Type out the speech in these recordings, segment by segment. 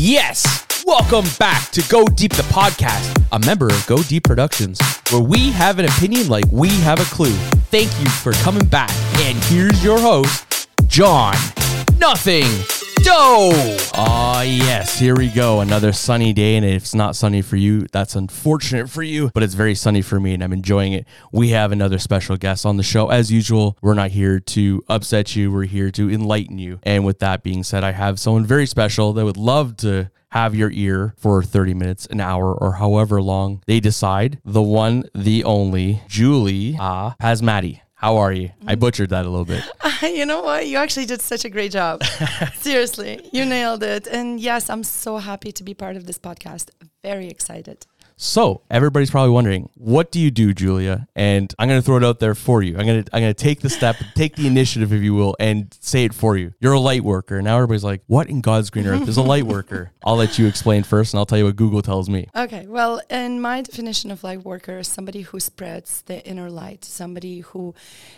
Yes! Welcome back to Go Deep the podcast, a member of Go Deep Productions, where we have an opinion like we have a clue. Thank you for coming back. And here's your host, John Nothing Doe. Ah, yes, here we go. Another sunny day. And if it's not sunny for you, that's unfortunate for you, but it's very sunny for me and I'm enjoying it. We have another special guest on the show. As usual, we're not here to upset you, we're here to enlighten you. And with that being said, I have someone very special that would love to have your ear for 30 minutes, an hour, or however long they decide. The one, the only, Julie uh, Maddie. How are you? I mm. butchered that a little bit. Uh, you know what? You actually did such a great job. Seriously, you nailed it. And yes, I'm so happy to be part of this podcast. Very excited. So everybody's probably wondering, what do you do, Julia? And I'm going to throw it out there for you. I'm going to I'm going to take the step, take the initiative, if you will, and say it for you. You're a light worker. Now everybody's like, what in God's green earth is a light worker? I'll let you explain first, and I'll tell you what Google tells me. Okay. Well, in my definition of light worker is somebody who spreads the inner light, somebody who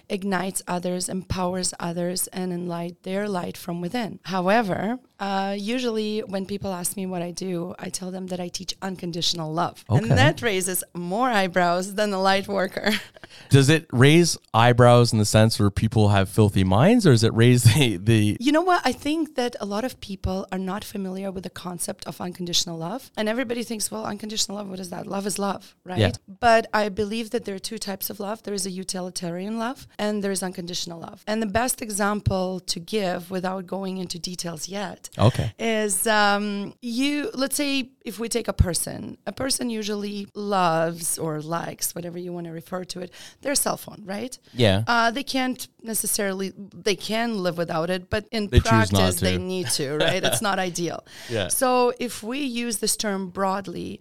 ignites others, empowers others, and enlight their light from within. However, uh, usually when people ask me what I do, I tell them that I teach unconditional love. Okay. And that raises more eyebrows than the light worker. Does it raise eyebrows in the sense where people have filthy minds, or does it raise the, the. You know what? I think that a lot of people are not familiar with the concept of unconditional love. And everybody thinks, well, unconditional love, what is that? Love is love, right? Yeah. But I believe that there are two types of love there is a utilitarian love, and there is unconditional love. And the best example to give without going into details yet okay. is um, you, let's say, if we take a person, a person usually loves or likes, whatever you want to refer to it, their cell phone, right? Yeah. Uh, they can't necessarily, they can live without it, but in they practice, they need to, right? it's not ideal. Yeah. So if we use this term broadly,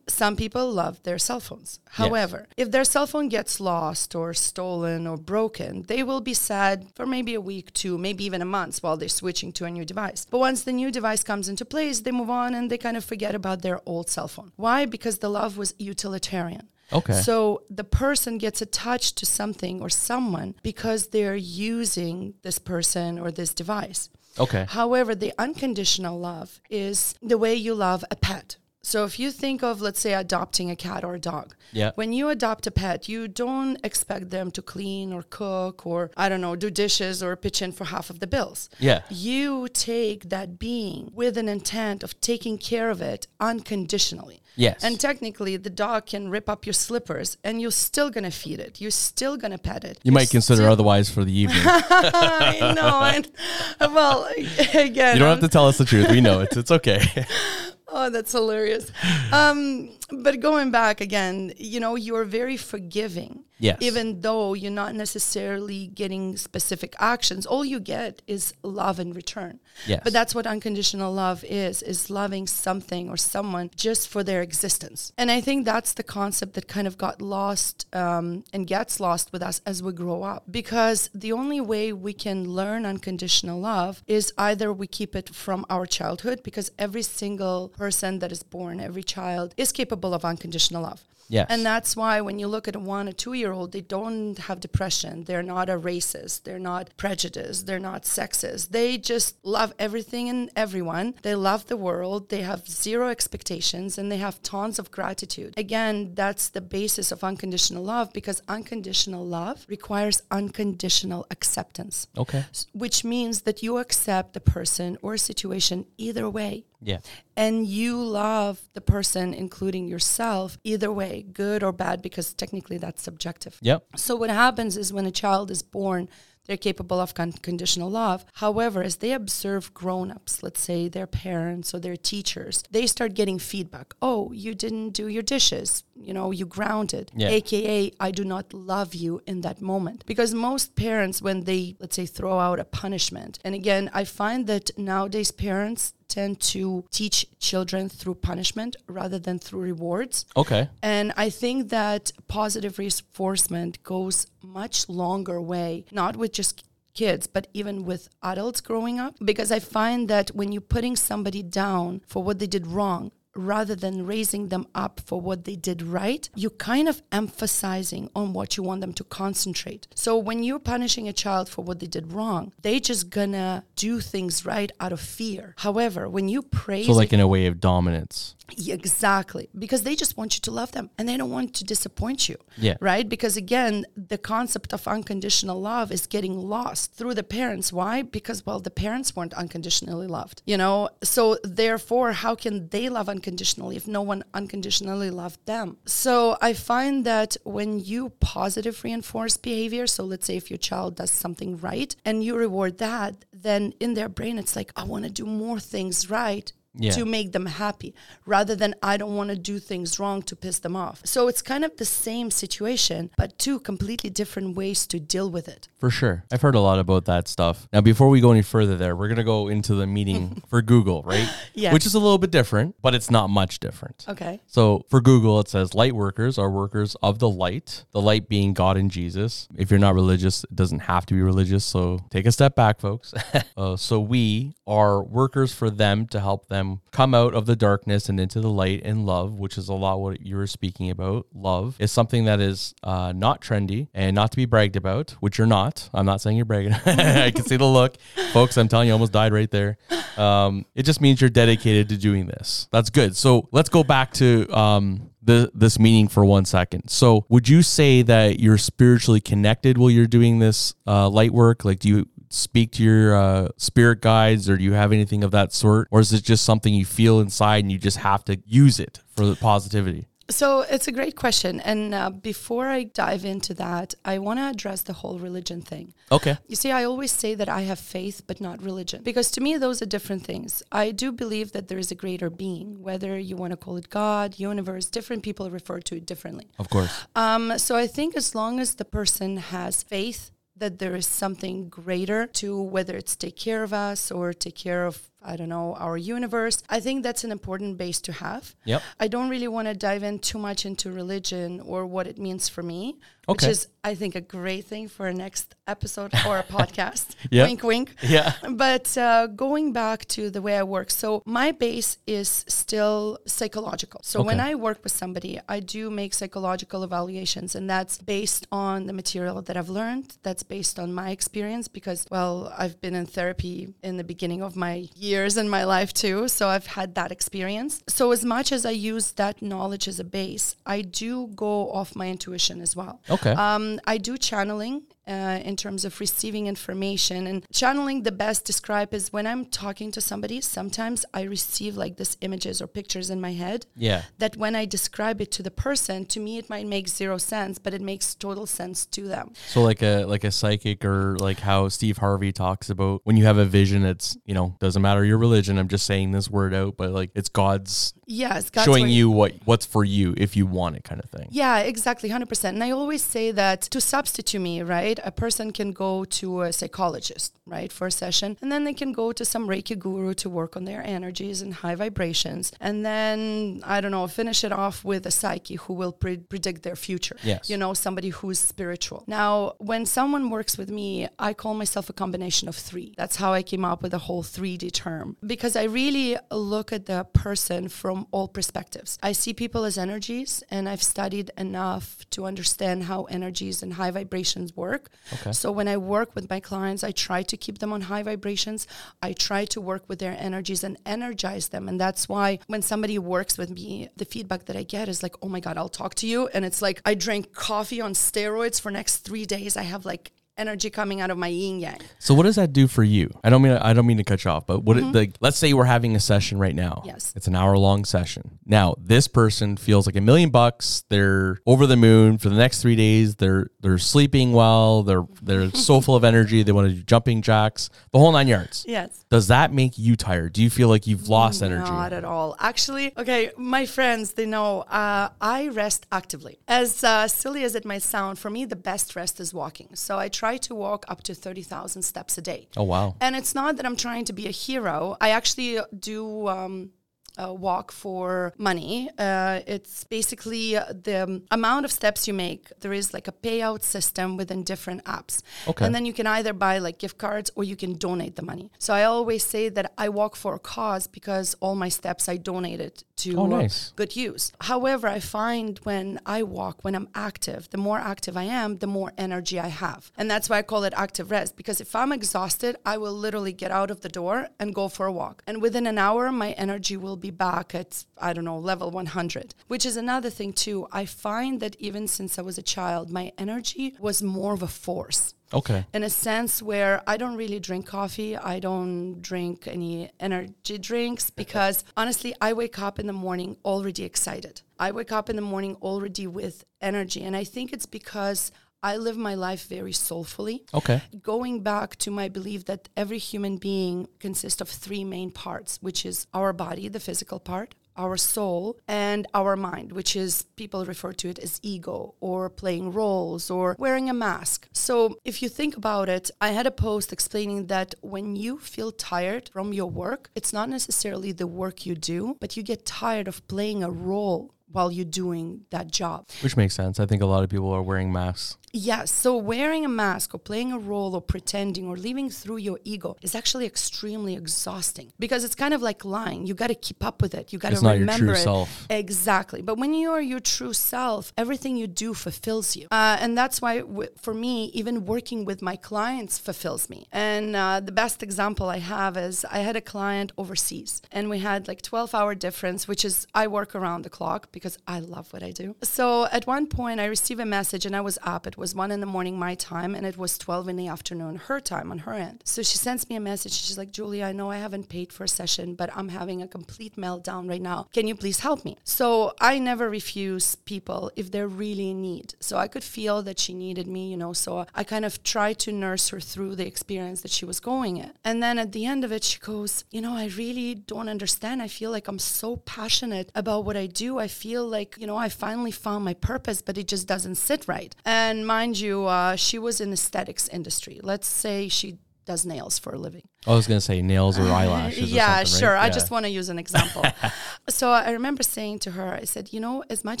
some people love their cell phones. However, yes. if their cell phone gets lost or stolen or broken, they will be sad for maybe a week, two, maybe even a month while they're switching to a new device. But once the new device comes into place, they move on and they kind of forget about their old cell phone. Why? Because the love was utilitarian. Okay. So the person gets attached to something or someone because they're using this person or this device. Okay. However, the unconditional love is the way you love a pet so if you think of, let's say, adopting a cat or a dog, yeah. when you adopt a pet, you don't expect them to clean or cook or I don't know, do dishes or pitch in for half of the bills. Yeah. You take that being with an intent of taking care of it unconditionally. Yes. And technically, the dog can rip up your slippers, and you're still gonna feed it. You're still gonna pet it. You you're might consider otherwise for the evening. I know. And, well, again, you don't have to tell us the truth. We know it. It's okay. Oh, that's hilarious. Um, but going back again, you know, you're very forgiving. Yes. Even though you're not necessarily getting specific actions, all you get is love in return. Yes. But that's what unconditional love is, is loving something or someone just for their existence. And I think that's the concept that kind of got lost um, and gets lost with us as we grow up. Because the only way we can learn unconditional love is either we keep it from our childhood, because every single person that is born, every child is capable of unconditional love. Yes. And that's why when you look at a one or two year old, they don't have depression. They're not a racist. They're not prejudiced. They're not sexist. They just love everything and everyone. They love the world. They have zero expectations and they have tons of gratitude. Again, that's the basis of unconditional love because unconditional love requires unconditional acceptance. Okay. Which means that you accept the person or situation either way. Yeah. And you love the person, including yourself, either way, good or bad, because technically that's subjective. Yep. So what happens is when a child is born, they're capable of con- conditional love. However, as they observe grown ups, let's say their parents or their teachers, they start getting feedback. Oh, you didn't do your dishes. You know, you grounded. Yeah. AKA, I do not love you in that moment. Because most parents, when they, let's say, throw out a punishment, and again, I find that nowadays parents tend to teach children through punishment rather than through rewards. Okay. And I think that positive reinforcement goes much longer way, not with just kids, but even with adults growing up. Because I find that when you're putting somebody down for what they did wrong, rather than raising them up for what they did right, you kind of emphasizing on what you want them to concentrate. So when you're punishing a child for what they did wrong, they just gonna do things right out of fear. However, when you praise So, like in a way of dominance. Exactly. Because they just want you to love them and they don't want to disappoint you. Yeah. Right? Because again, the concept of unconditional love is getting lost through the parents. Why? Because, well, the parents weren't unconditionally loved, you know? So therefore, how can they love unconditionally if no one unconditionally loved them? So I find that when you positive reinforce behavior, so let's say if your child does something right and you reward that, then in their brain, it's like, I want to do more things right Yeah. to make them happy rather than I don't want to do things wrong to piss them off. So it's kind of the same situation, but two completely different ways to deal with it. For sure. I've heard a lot about that stuff. Now, before we go any further there, we're going to go into the meeting for Google, right? Yes. Which is a little bit different, but it's not much different. Okay. So for Google, it says light workers are workers of the light, the light being God and Jesus. If you're not religious, it doesn't have to be religious. So take a step back, folks. uh, so we are workers for them to help them come out of the darkness and into the light and love, which is a lot what you were speaking about. Love is something that is uh, not trendy and not to be bragged about, which you're not. I'm not saying you're bragging. I can see the look. Folks, I'm telling you, almost died right there. Um, it just means you're dedicated to doing this. That's good. So let's go back to um, the this meeting for one second. So would you say that you're spiritually connected while you're doing this uh, light work? Like, do you speak to your uh, spirit guides, or do you have anything of that sort, or is it just something you feel inside and you just have to use it for the positivity? So it's a great question. And uh, before I dive into that, I want to address the whole religion thing. Okay. You see, I always say that I have faith, but not religion, because to me, those are different things. I do believe that there is a greater being, whether you want to call it God, universe, different people refer to it differently. Of course. Um, so I think as long as the person has faith that there is something greater to whether it's take care of us or take care of I don't know our universe. I think that's an important base to have. Yep. I don't really want to dive in too much into religion or what it means for me, which is I think a great thing for a next episode or a podcast. Yeah. Wink, wink. Yeah. But uh, going back to the way I work, so my base is still psychological. So when I work with somebody, I do make psychological evaluations, and that's based on the material that I've learned. That's based on my experience because, well, I've been in therapy in the beginning of my years in my life too. So I've had that experience. So as much as I use that knowledge as a base, I do go off my intuition as well. Okay. Um, I do channeling uh, in terms of receiving information. And channeling, the best describe is when I'm talking to somebody, sometimes I receive like this images or pictures in my head yeah. that when I describe it to the person, to me it might make zero sense, but it makes total sense to them. So like a like a psychic or like how Steve Harvey talks about when you have a vision, it's you know doesn't matter your religion. I'm just saying this word out, but like it's God's Yes, God's showing way- you what what's for you if you want it, kind of thing. Yeah, exactly, 100%. And I always say that to substitute me, right, a person can go to a psychologist, right, for a session, and then they can go to some Reiki guru to work on their energies and high vibrations. And then, I don't know, finish it off with a psyche who will pre- predict their future. Yes. You know, somebody who's spiritual. Now, when someone works with me, I call myself a combination of three. That's how I came up with the whole 3D term because I really look at the person from all perspectives. I see people as energies, and I've studied enough to understand how energies and high vibrations work. Okay. So when I work with my clients, I try to keep them on high vibrations. I try to work with their energies and energize them. And that's why when somebody works with me, the feedback that I get is like, oh my God, I'll talk to you. And it's like I drank coffee on steroids for next three days. I have like energy coming out of my yin yang. So what does that do for you? I don't mean I don't mean to cut you off, but what it, like let's say we're having a session right now. Mm-hmm. Yes. It's an hour long session. Now, this person feels like a million bucks. They're over the moon for the next 3 days. They're they're sleeping well. They're they're so full of energy. They want to do jumping jacks, the whole 9 yards. Yes. Does that make you tired? Do you feel like you've lost energy? Not at all. Actually, okay, my friends, they know uh, I rest actively. As uh, silly as it might sound, for me, the best rest is walking. So I try to walk up to 30,000 steps a day. Oh wow. And it's not that I'm trying to be a hero. I actually do. Um, uh, walk for money. Uh, it's basically uh, the amount of steps you make. There is like a payout system within different apps. Okay. And then you can either buy like gift cards or you can donate the money. So I always say that I walk for a cause because all my steps I donated to Oh, nice. good use. However, I find when I walk, when I'm active, the more active I am, the more energy I have. And that's why I call it active rest because if I'm exhausted, I will literally get out of the door and go for a walk. And within an hour, my energy will be back at, I don't know, level 100, which is another thing too. I find that even since I was a child, my energy was more of a force Okay. in a sense where I don't really drink coffee. I don't drink any energy drinks because honestly, I wake up in the morning already excited. I wake up in the morning already with energy. And I think it's because I live my life very soulfully. Okay. Going back to my belief that every human being consists of three main parts, which is our body, the physical part, our soul, and our mind, which is people refer to it as ego or playing roles or wearing a mask. So if you think about it, I had a post explaining that when you feel tired from your work, it's not necessarily the work you do, but you get tired of playing a role while you're doing that job. Which makes sense. I think a lot of people are wearing masks. Yes. So wearing a mask or playing a role or pretending or living through your ego is actually extremely exhausting because it's kind of like lying. You got to keep up with it. You got to remember true it. self. Exactly. But when you are your true self, everything you do fulfills you. Uh, and that's why, w- for me, even working with my clients fulfills me. And uh, the best example I have is I had a client overseas and we had like 12 hour difference, which is I work around the clock because I love what I do. So at one point, I received a message and I was up. It was one in the morning, my time, and it was 12 in the afternoon, her time on her end. So she sends me a message. She's like, Julia, I know I haven't paid for a session, but I'm having a complete meltdown right now. Can you please help me? So I never refuse people if they're really in need. So I could feel that she needed me, you know, so I kind of tried to nurse her through the experience that she was going in. And then at the end of it, she goes, You know, I really don't understand. I feel like I'm so passionate about what I do. I feel like, you know, I finally found my purpose, but it just doesn't sit right. And mind you, uh, she was in aesthetics industry. Let's say she does nails for a living. I was gonna say nails or eyelashes. or Yeah, right? sure. I Yeah. just want to use an example. so I remember saying to her, I said, you know, as much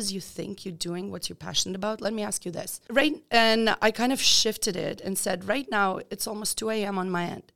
as you think you're doing what you're passionate about, let me ask you this. Right. And I kind of shifted it and said, right now, it's almost 2 a.m. on my end.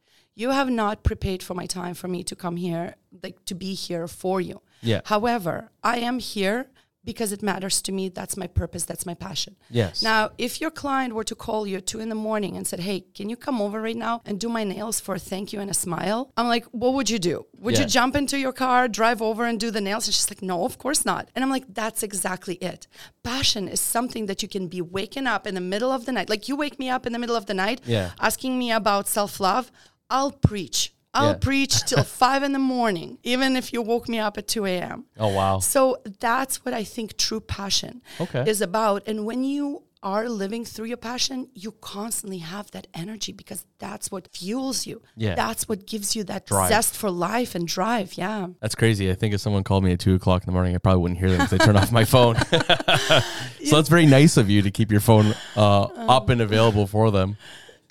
You have not prepared for my time for me to come here, like to be here for you. Yeah. However, I am here because it matters to me. That's my purpose. That's my passion. Yes. Now, if your client were to call you at two in the morning and said, Hey, can you come over right now and do my nails for a thank you and a smile? I'm like, What would you do? Would you jump into your car, drive over and do the nails? And she's like, No, of course not. And I'm like, That's exactly it. Passion is something that you can be waking up in the middle of the night. Like you wake me up in the middle of the night Yeah. asking me about self love. I'll preach. I'll Yeah. preach till five in the morning, even if you woke me up at 2 a.m. oh wow. So that's what I think true passion Okay. is about. And when you are living through your passion, you constantly have that energy because that's what fuels you. Yeah. That's what gives you that Drive. zest for life and drive. Yeah. That's crazy. I think if someone called me at two o'clock in the morning, I probably wouldn't hear them because I turn off my phone. so that's very nice of you to keep your phone uh, up and available for them.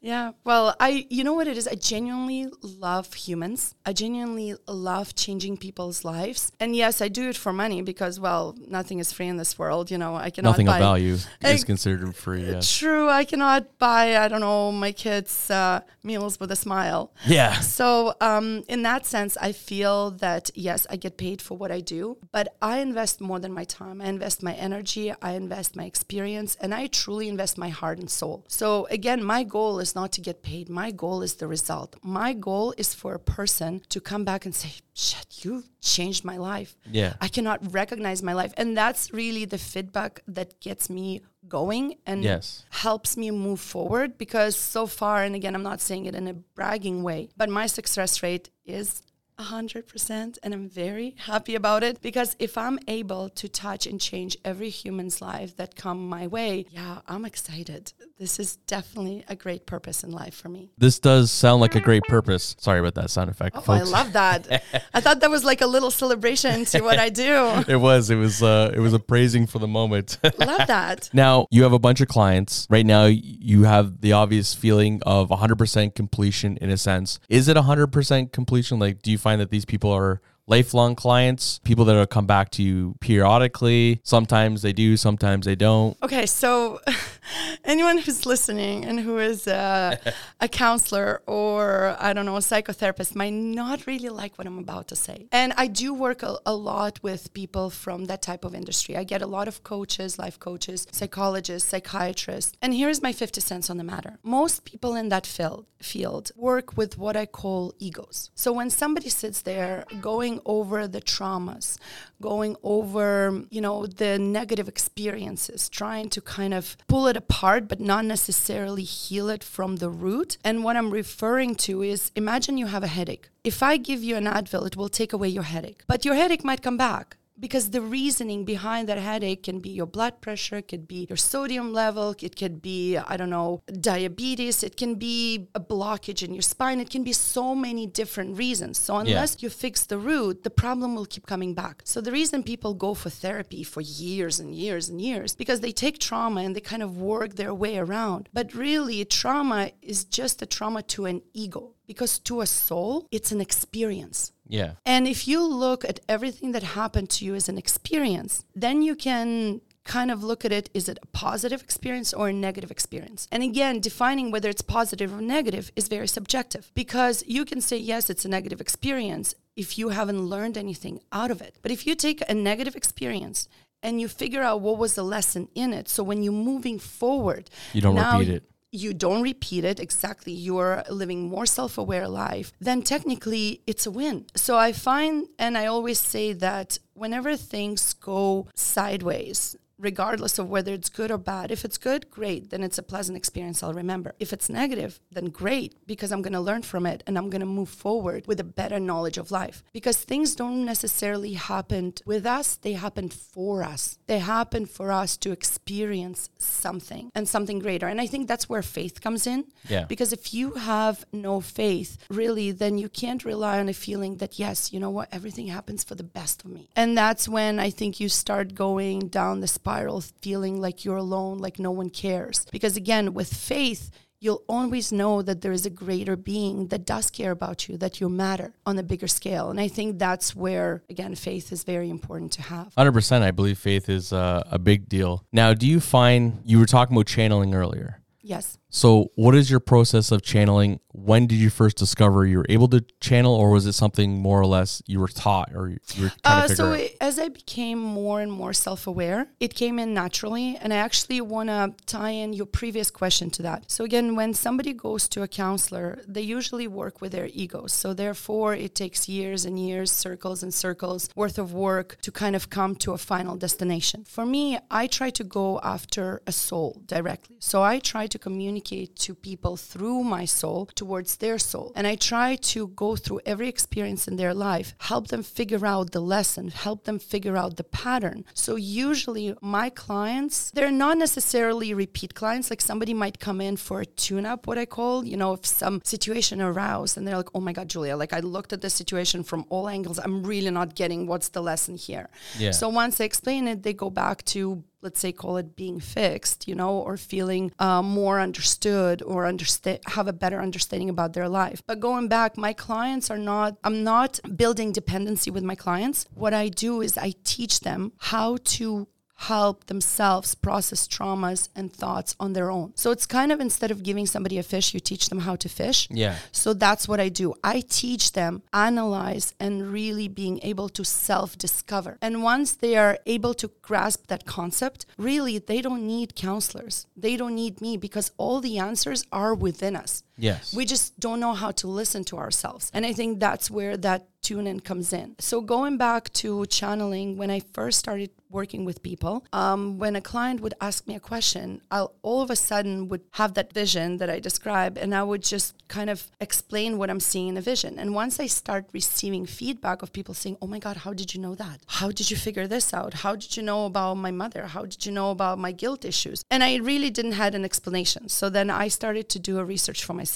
Yeah. Well, I, you know what it is? I genuinely love humans. I genuinely love changing people's lives. And yes, I do it for money because, well, nothing is free in this world. You know, I cannot Nothing buy of value is Ex- considered free. Yeah. True. I cannot buy, I don't know, my kids uh, meals with a smile. Yeah. So, um, in that sense, I feel that yes, I get paid for what I do, but I invest more than my time. I invest my energy, I invest my experience, and I truly invest my heart and soul. So, again, my goal is not to get paid. My goal is the result. My goal is for a person to come back and say, shit, you changed my life. Yeah. I cannot recognize my life. And that's really the feedback that gets me going and Yes. helps me move forward because so far, and again, I'm not saying it in a bragging way, but my success rate is 100% and I'm very happy about it because if I'm able to touch and change every human's life that come my way, yeah, I'm excited. This is definitely a great purpose in life for me. This does sound like a great purpose. Sorry about that sound effect, Oh, folks. I love that. I thought that was like a little celebration to what I do. it was. It was. Uh, it was a praising for the moment. love that. Now you have a bunch of clients. Right now you have the obvious feeling of 100% completion in a sense. Is it 100% completion? Like, do you find that these people are lifelong clients, people that will come back to you periodically. Sometimes they do, sometimes they don't. Okay, so anyone who's listening and who is a, a counselor or I don't know, a psychotherapist might not really like what I'm about to say. And I do work a, a lot with people from that type of industry. I get a lot of coaches, life coaches, psychologists, psychiatrists. And here's my 50 cents on the matter. Most people in that field field work with what I call egos. So when somebody sits there going over the traumas, going over, you know, the negative experiences, trying to kind of pull it apart but not necessarily heal it from the root. And what I'm referring to is imagine you have a headache. If I give you an Advil, it will take away your headache. But your headache might come back because the reasoning behind that headache can be your blood pressure, it could be your sodium level, it could be, I don't know, diabetes, it can be a blockage in your spine, it can be so many different reasons. So, unless yeah. you fix the root, the problem will keep coming back. So, the reason people go for therapy for years and years and years because they take trauma and they kind of work their way around. But really, trauma is just a trauma to an ego because to a soul, it's an experience. Yeah. And if you look at everything that happened to you as an experience, then you can kind of look at it is it a positive experience or a negative experience? And again, defining whether it's positive or negative is very subjective because you can say, yes, it's a negative experience if you haven't learned anything out of it. But if you take a negative experience and you figure out what was the lesson in it, so when you're moving forward, you don't repeat it you don't repeat it exactly you're living more self-aware life then technically it's a win. So i find and i always say that whenever things go sideways regardless of whether it's good or bad. If it's good, great, then it's a pleasant experience I'll remember. If it's negative, then great, because I'm going to learn from it and I'm going to move forward with a better knowledge of life. Because things don't necessarily happen with us, they happen for us. They happen for us to experience something and something greater. And I think that's where faith comes in. Yeah. Because if you have no faith, really, then you can't rely on a feeling that, yes, you know what, everything happens for the best of me. And that's when I think you start going down the spiral feeling like you're alone, like no one cares. Because again, with faith, you'll always know that there is a greater being that does care about you, that you matter on a bigger scale. And I think that's where, again, faith is very important to have. 100%. I believe faith is uh, a big deal. Now, do you find you were talking about channeling earlier? Yes. So, what is your process of channeling? When did you first discover you were able to channel, or was it something more or less you were taught, or you were uh, So, it, as I became more and more self-aware, it came in naturally, and I actually want to tie in your previous question to that. So, again, when somebody goes to a counselor, they usually work with their egos. So, therefore, it takes years and years, circles and circles worth of work to kind of come to a final destination. For me, I try to go after a soul directly. So, I try to communicate communicate to people through my soul towards their soul. And I try to go through every experience in their life, help them figure out the lesson, help them figure out the pattern. So usually my clients, they're not necessarily repeat clients. Like somebody might come in for a tune up, what I call, you know, if some situation aroused and they're like, oh my God, Julia, like I looked at the situation from all angles. I'm really not getting what's the lesson here. Yeah. So once I explain it, they go back to let's say call it being fixed you know or feeling uh, more understood or understand have a better understanding about their life. But going back my clients are not i'm not building dependency with my clients. What i do is i teach them how to help themselves process traumas and thoughts on their own. So it's kind of instead of giving somebody a fish, you teach them how to fish. Yeah. So that's what I do. I teach them analyze and really being able to self-discover. And once they are able to grasp that concept, really they don't need counselors. They don't need me because all the answers are within us. Yes. We just don't know how to listen to ourselves. And I think that's where that tune in comes in. So going back to channeling, when I first started working with people, um, when a client would ask me a question, I'll all of a sudden would have that vision that I describe, and I would just kind of explain what I'm seeing in a vision. And once I start receiving feedback of people saying, "Oh my God, how did you know that? How did you figure this out? How did you know about my mother? How did you know about my guilt issues?" And I really didn't had an explanation. So then I started to do a research for myself.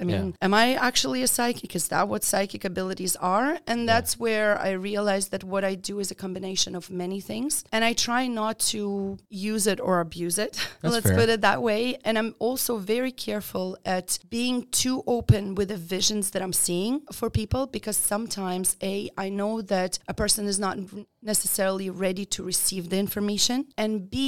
I mean, yeah. am I actually a psychic? Is that what psychic abilities are? are. And that's where I realized that what I do is a combination of many things. And I try not to use it or abuse it. Let's fair. put it that way. And I'm also very careful at being too open with the visions that I'm seeing for people because sometimes, A, I know that a person is not necessarily ready to receive the information. And B,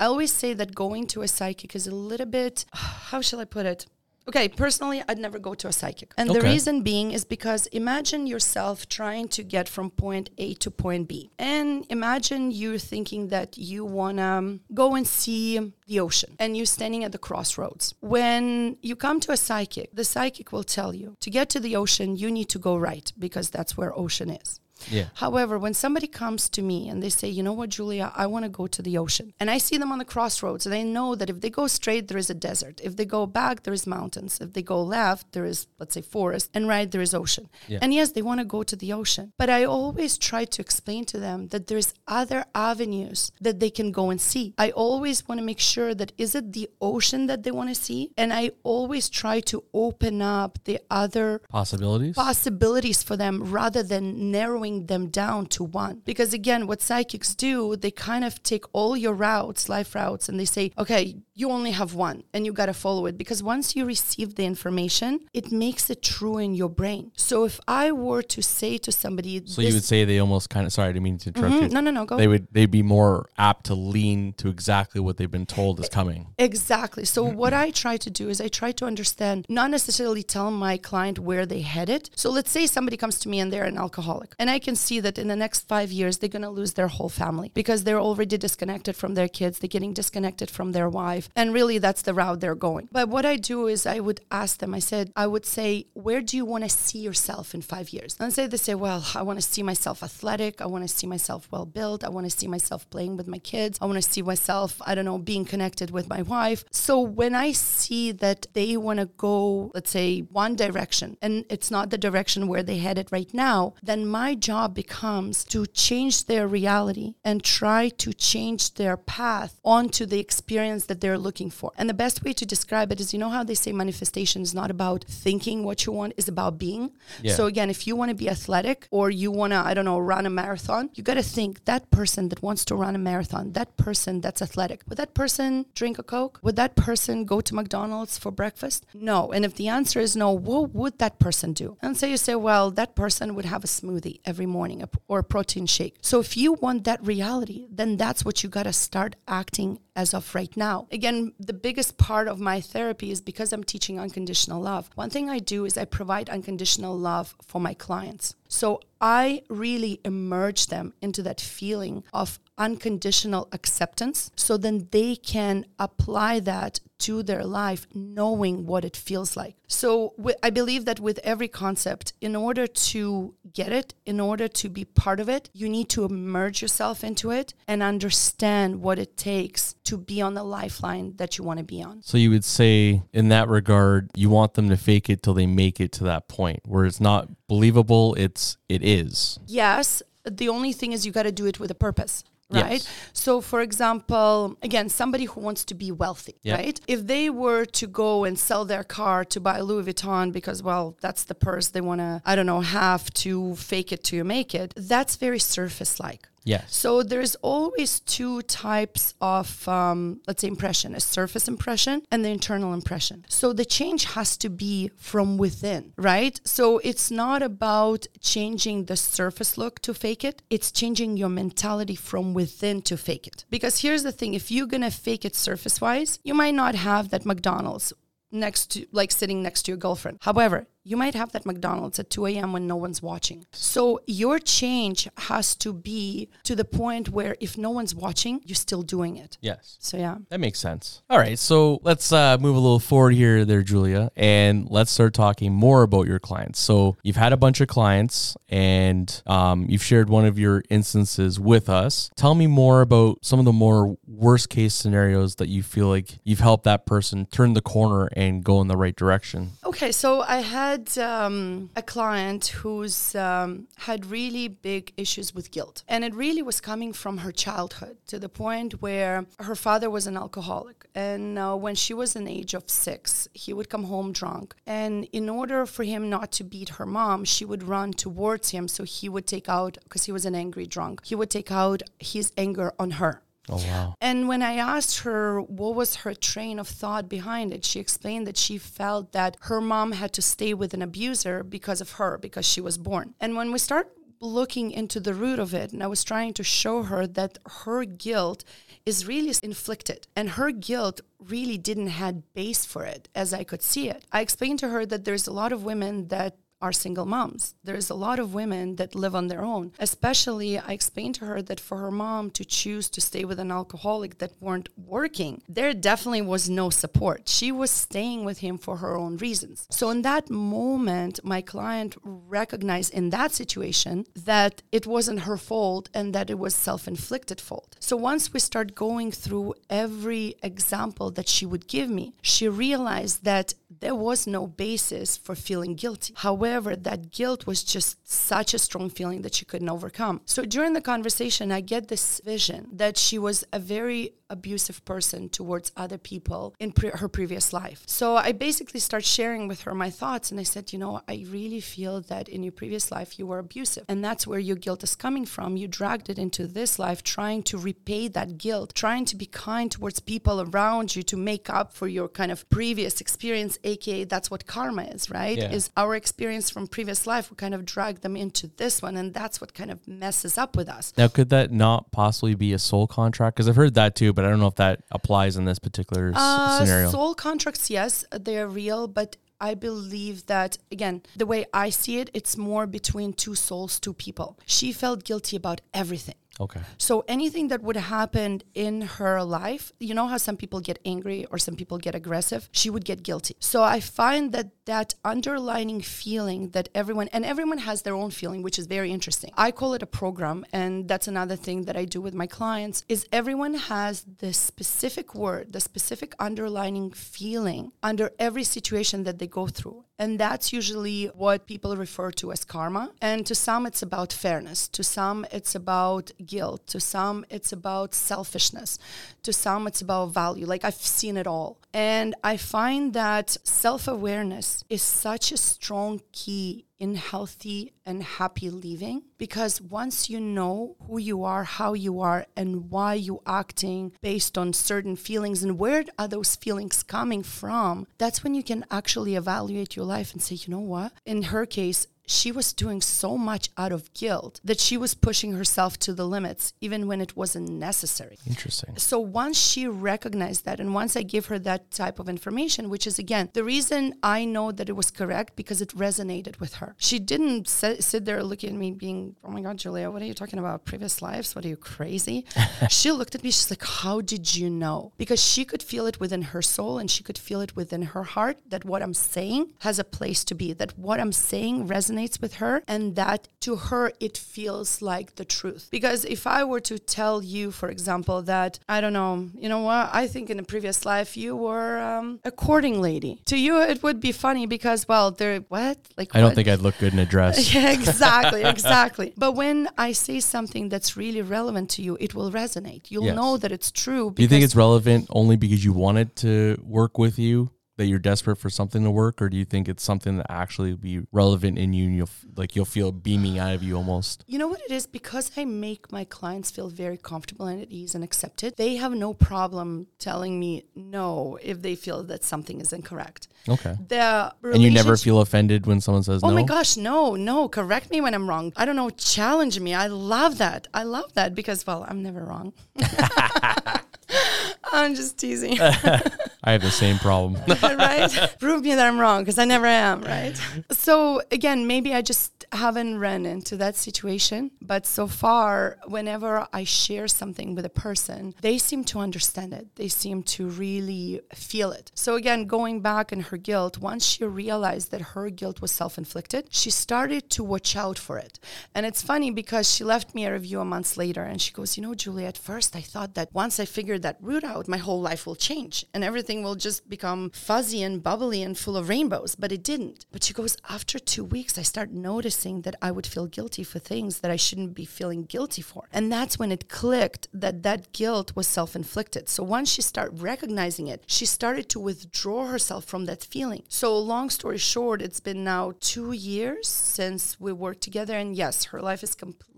I always say that going to a psychic is a little bit, how shall I put it? Okay, personally, I'd never go to a psychic. And the reason being is because imagine yourself trying to get from point A to point B. And imagine you're thinking that you want to go and see the ocean and you're standing at the crossroads. When you come to a psychic, the psychic will tell you to get to the ocean, you need to go right because that's where ocean is. Yeah. However, when somebody comes to me and they say, you know what, Julia, I want to go to the ocean, and I see them on the crossroads, and I know that if they go straight, there is a desert. If they go back, there is mountains. If they go left, there is, let's say, forest, and right, there is ocean. Yeah. And yes, they want to go to the ocean. But I always try to explain to them that there's other avenues that they can go and see. I always want to make sure that is it the ocean that they want to see? And I always try to open up the other Possibilities? possibilities for them rather than narrowing them down to one. Because again, what psychics do, they kind of take all your routes, life routes, and they say, okay, you only have one and you got to follow it. Because once you receive the information, it makes it true in your brain. So if I were to say to somebody, so you would say they almost kind of, sorry, I didn't mean to interrupt Mhm, you. no, no, no, go. They would, they'd be more apt to lean to exactly what they've been told is coming. Exactly. So what I try to do is I try to understand, not necessarily tell my client where they headed. So let's say somebody comes to me and they're an alcoholic, and I can see that in the next five years they're going to lose their whole family because they're already disconnected from their kids, they're getting disconnected from their wife, and really that's the route they're going. But what I do is I would ask them. I said, I would say, where do you want to see yourself in five years? And say they say, well, I want to see myself athletic. I want to see myself well built. I want to see myself playing with my kids. I want to see myself, I don't know, being connected with my wife. So when I see that they want to go, let's say, one direction, and it's not the direction where they headed right now, then my job becomes to change their reality and try to change their path onto the experience that they're looking for. And the best way to describe it is you know how they say manifestation is not about thinking what you want, is about being. Yeah. So again, if you want to be athletic or you want to, I don't know, run a marathon, you got to think that person that wants to run a marathon, that person that's athletic, would that person drink a Coke? Would that person go to McDonald's for breakfast? No. And if the answer is no, what would that person do? And so you say, well, that person would have a smoothie every morning or a protein shake. So if you want that reality, then that's what you got to start acting as of right now. Again, the biggest part of my therapy is because I'm teaching unconditional love. One thing I do is I provide unconditional love for my clients. So I really immerse them into that feeling of unconditional acceptance so then they can apply that to their life knowing what it feels like. So wi- I believe that with every concept, in order to get it, in order to be part of it, you need to immerse yourself into it and understand what it takes to be on the lifeline that you want to be on. So you would say in that regard, you want them to fake it till they make it to that point where it's not believable, it's it is. Yes, the only thing is you got to do it with a purpose. Right. Yes. So, for example, again, somebody who wants to be wealthy, Yeah. right? If they were to go and sell their car to buy Louis Vuitton because, well, that's the purse they want to, I don't know, have to fake it to make it, that's very surface like. Yes. So there's always two types of, um, let's say, impression: a surface impression and the internal impression. So the change has to be from within, right? So it's not about changing the surface look to fake it; it's changing your mentality from within to fake it. Because here's the thing: if you're gonna fake it surface-wise, you might not have that McDonald's next to like sitting next to your girlfriend. However, you might have that McDonald's at 2 a.m. when no one's watching. So your change has to be to the point where if no one's watching, you're still doing it. Yes. So yeah. That makes sense. All right, so let's uh, move a little forward here, there, Julia, and let's start talking more about your clients. So you've had a bunch of clients, and um, you've shared one of your instances with us. Tell me more about some of the more worst case scenarios that you feel like you've helped that person turn the corner and go in the right direction. Okay, so I had um, a client who's um, had really big issues with guilt, and it really was coming from her childhood to the point where her father was an alcoholic, and uh, when she was an age of six, he would come home drunk, and in order for him not to beat her mom, she would run towards him, so he would take out because he was an angry drunk. He would take out his anger on her. Oh wow. And when I asked her what was her train of thought behind it, she explained that she felt that her mom had to stay with an abuser because of her, because she was born. And when we start looking into the root of it, and I was trying to show her that her guilt is really inflicted and her guilt really didn't had base for it as I could see it. I explained to her that there's a lot of women that are single moms. There's a lot of women that live on their own. Especially, I explained to her that for her mom to choose to stay with an alcoholic that weren't working, there definitely was no support. She was staying with him for her own reasons. So, in that moment, my client recognized in that situation that it wasn't her fault and that it was self inflicted fault. So, once we start going through every example that she would give me, she realized that there was no basis for feeling guilty. However, that guilt was just such a strong feeling that she couldn't overcome. So during the conversation, I get this vision that she was a very abusive person towards other people in pre- her previous life. So I basically start sharing with her my thoughts and I said, you know, I really feel that in your previous life you were abusive and that's where your guilt is coming from. You dragged it into this life trying to repay that guilt, trying to be kind towards people around you to make up for your kind of previous experience, aka that's what karma is, right? Yeah. Is our experience from previous life we kind of drag them into this one and that's what kind of messes up with us. Now, could that not possibly be a soul contract? Because I've heard that too, but I don't know if that applies in this particular Uh, scenario. Soul contracts, yes, they're real, but I believe that again, the way I see it, it's more between two souls, two people. She felt guilty about everything. Okay. So anything that would happen in her life, you know how some people get angry or some people get aggressive, she would get guilty. So I find that that underlining feeling that everyone and everyone has their own feeling, which is very interesting. I call it a program, and that's another thing that I do with my clients is everyone has the specific word, the specific underlining feeling under every situation that they go through. And that's usually what people refer to as karma. And to some, it's about fairness. To some, it's about guilt. To some, it's about selfishness. To some, it's about value. Like I've seen it all. And I find that self awareness is such a strong key in healthy and happy living because once you know who you are, how you are, and why you acting based on certain feelings and where are those feelings coming from, that's when you can actually evaluate your life and say, you know what? In her case, she was doing so much out of guilt that she was pushing herself to the limits, even when it wasn't necessary. Interesting. So once she recognized that, and once I give her that type of information, which is again the reason I know that it was correct because it resonated with her. She didn't sit, sit there looking at me, being, "Oh my God, Julia, what are you talking about? Previous lives? What are you crazy?" she looked at me. She's like, "How did you know?" Because she could feel it within her soul, and she could feel it within her heart that what I'm saying has a place to be. That what I'm saying resonates with her, and that to her it feels like the truth. Because if I were to tell you, for example, that I don't know, you know what? I think in a previous life you were um, a courting lady. To you, it would be funny because, well, they're what? Like I don't what? think I'd look good in a dress. Yeah, exactly, exactly. But when I say something that's really relevant to you, it will resonate. You'll Yes. know that it's true. Do you think it's relevant only because you wanted to work with you? That you're desperate for something to work, or do you think it's something that actually be relevant in you, and you'll f- like you'll feel beaming out of you almost? You know what it is? Because I make my clients feel very comfortable and at ease and accepted, they have no problem telling me no if they feel that something is incorrect. Okay. The And you never feel offended when someone says Oh no. my gosh, no, no, correct me when I'm wrong. I don't know, challenge me. I love that. I love that because, well, I'm never wrong. I'm just teasing, I have the same problem. right? Prove me that I'm wrong because I never am, right? So, again, maybe I just haven't run into that situation. But so far, whenever I share something with a person, they seem to understand it. They seem to really feel it. So, again, going back in her guilt, once she realized that her guilt was self inflicted, she started to watch out for it. And it's funny because she left me a review a month later and she goes, You know, Julie, at first I thought that once I figured that out, out, my whole life will change and everything will just become fuzzy and bubbly and full of rainbows. But it didn't. But she goes, after two weeks, I start noticing that I would feel guilty for things that I shouldn't be feeling guilty for. And that's when it clicked that that guilt was self inflicted. So once she started recognizing it, she started to withdraw herself from that feeling. So, long story short, it's been now two years since we worked together. And yes, her life is completely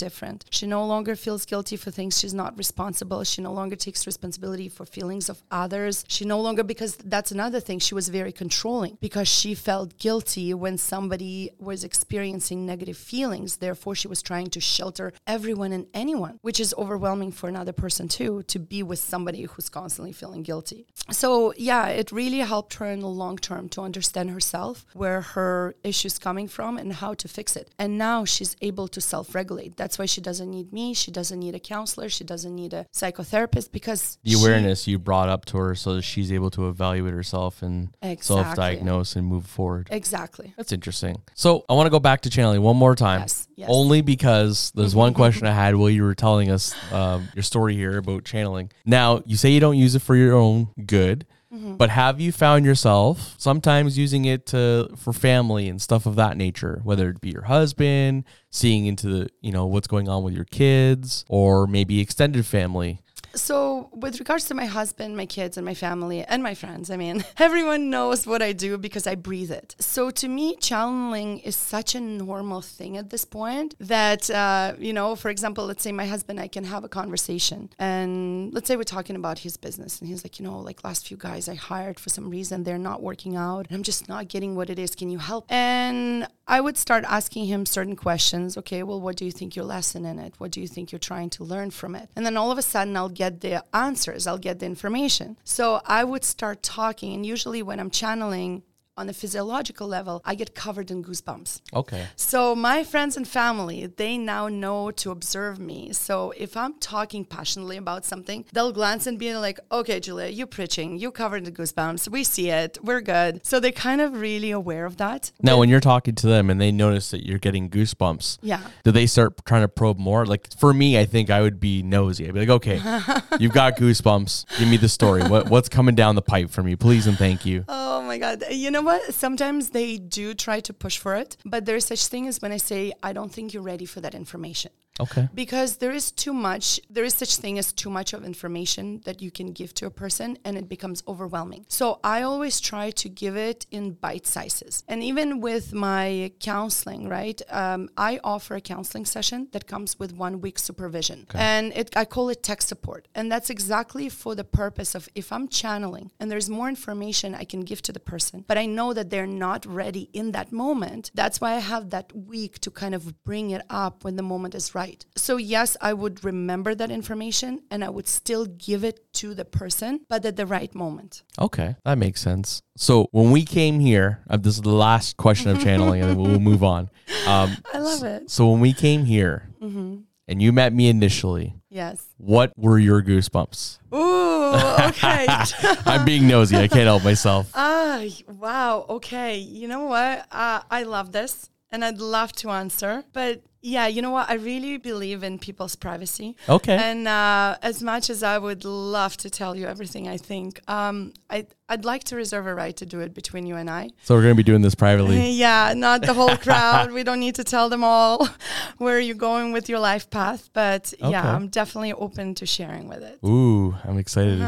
different. She no longer feels guilty for things she's not responsible. She no longer takes responsibility for feelings of others. She no longer, because that's another thing, she was very controlling because she felt guilty when somebody was experiencing negative feelings. Therefore, she was trying to shelter everyone and anyone, which is overwhelming for another person too, to be with somebody who's constantly feeling guilty. So, yeah, it really helped her in the long term to understand herself, where her issues coming from, and how to fix it. And now she's able to self regulate. That's why she doesn't need me. She doesn't need a counselor. She doesn't need a psychotherapist because the awareness you brought up to her so that she's able to evaluate herself and Exactly. self diagnose and move forward. Exactly. That's interesting. So I want to go back to channeling one more time. Yes, yes. Only because there's one question I had while you were telling us um, your story here about channeling. Now, you say you don't use it for your own good, Mm-hmm. but have you found yourself sometimes using it to for family and stuff of that nature, whether it be your husband, seeing into the, you know, what's going on with your kids, or maybe extended family? So, with regards to my husband, my kids, and my family, and my friends, I mean, everyone knows what I do because I breathe it. So, to me, channeling is such a normal thing at this point that, uh, you know, for example, let's say my husband, I can have a conversation, and let's say we're talking about his business, and he's like, you know, like last few guys I hired for some reason, they're not working out, and I'm just not getting what it is. Can you help? And I would start asking him certain questions. Okay, well, what do you think your lesson in it? What do you think you're trying to learn from it? And then all of a sudden, I'll get the answers, I'll get the information. So I would start talking, and usually when I'm channeling, on a physiological level, I get covered in goosebumps. Okay. So my friends and family, they now know to observe me. So if I'm talking passionately about something, they'll glance and be like, "Okay, Julia, you're preaching, you covered the goosebumps. We see it. We're good." So they're kind of really aware of that. Now, when you're talking to them and they notice that you're getting goosebumps, Yeah. do they start trying to probe more? Like for me, I think I would be nosy. I'd be like, okay, you've got goosebumps. Give me the story. What what's coming down the pipe for me, please and thank you. Oh my God. You know what? Sometimes they do try to push for it, but there's such thing as when I say, I don't think you're ready for that information. Okay. because there is too much there is such thing as too much of information that you can give to a person and it becomes overwhelming. So i always try to give it in bite sizes. And even with my counseling right um, i offer a counseling session that comes with one week supervision. And it, i call it tech support. And that's exactly for the purpose of if i'm channeling and there's more information i can give to the person but i know that they're not ready in that moment that's why i have that week to kind of bring it up when the moment is right so yes i would remember that information and i would still give it to the person but at the right moment Okay, that makes sense. So when we came here, uh, this is the last question of channeling, and we'll move on. Um, i love it so when we came here, and you met me initially, yes what were your goosebumps? ooh okay I'm being nosy. I can't help myself. Ah, wow. Okay. You know what? Uh, I love this and I'd love to answer. But yeah, you know what? I really believe in people's privacy. Okay. And uh, as much as I would love to tell you everything I think, um, I, I'd like to reserve a right to do it between you and I. So we're gonna be doing this privately. Yeah, not the whole crowd. we don't need to tell them all where you're going with your life path. But Okay. yeah, I'm definitely open to sharing with it. Ooh, I'm excited.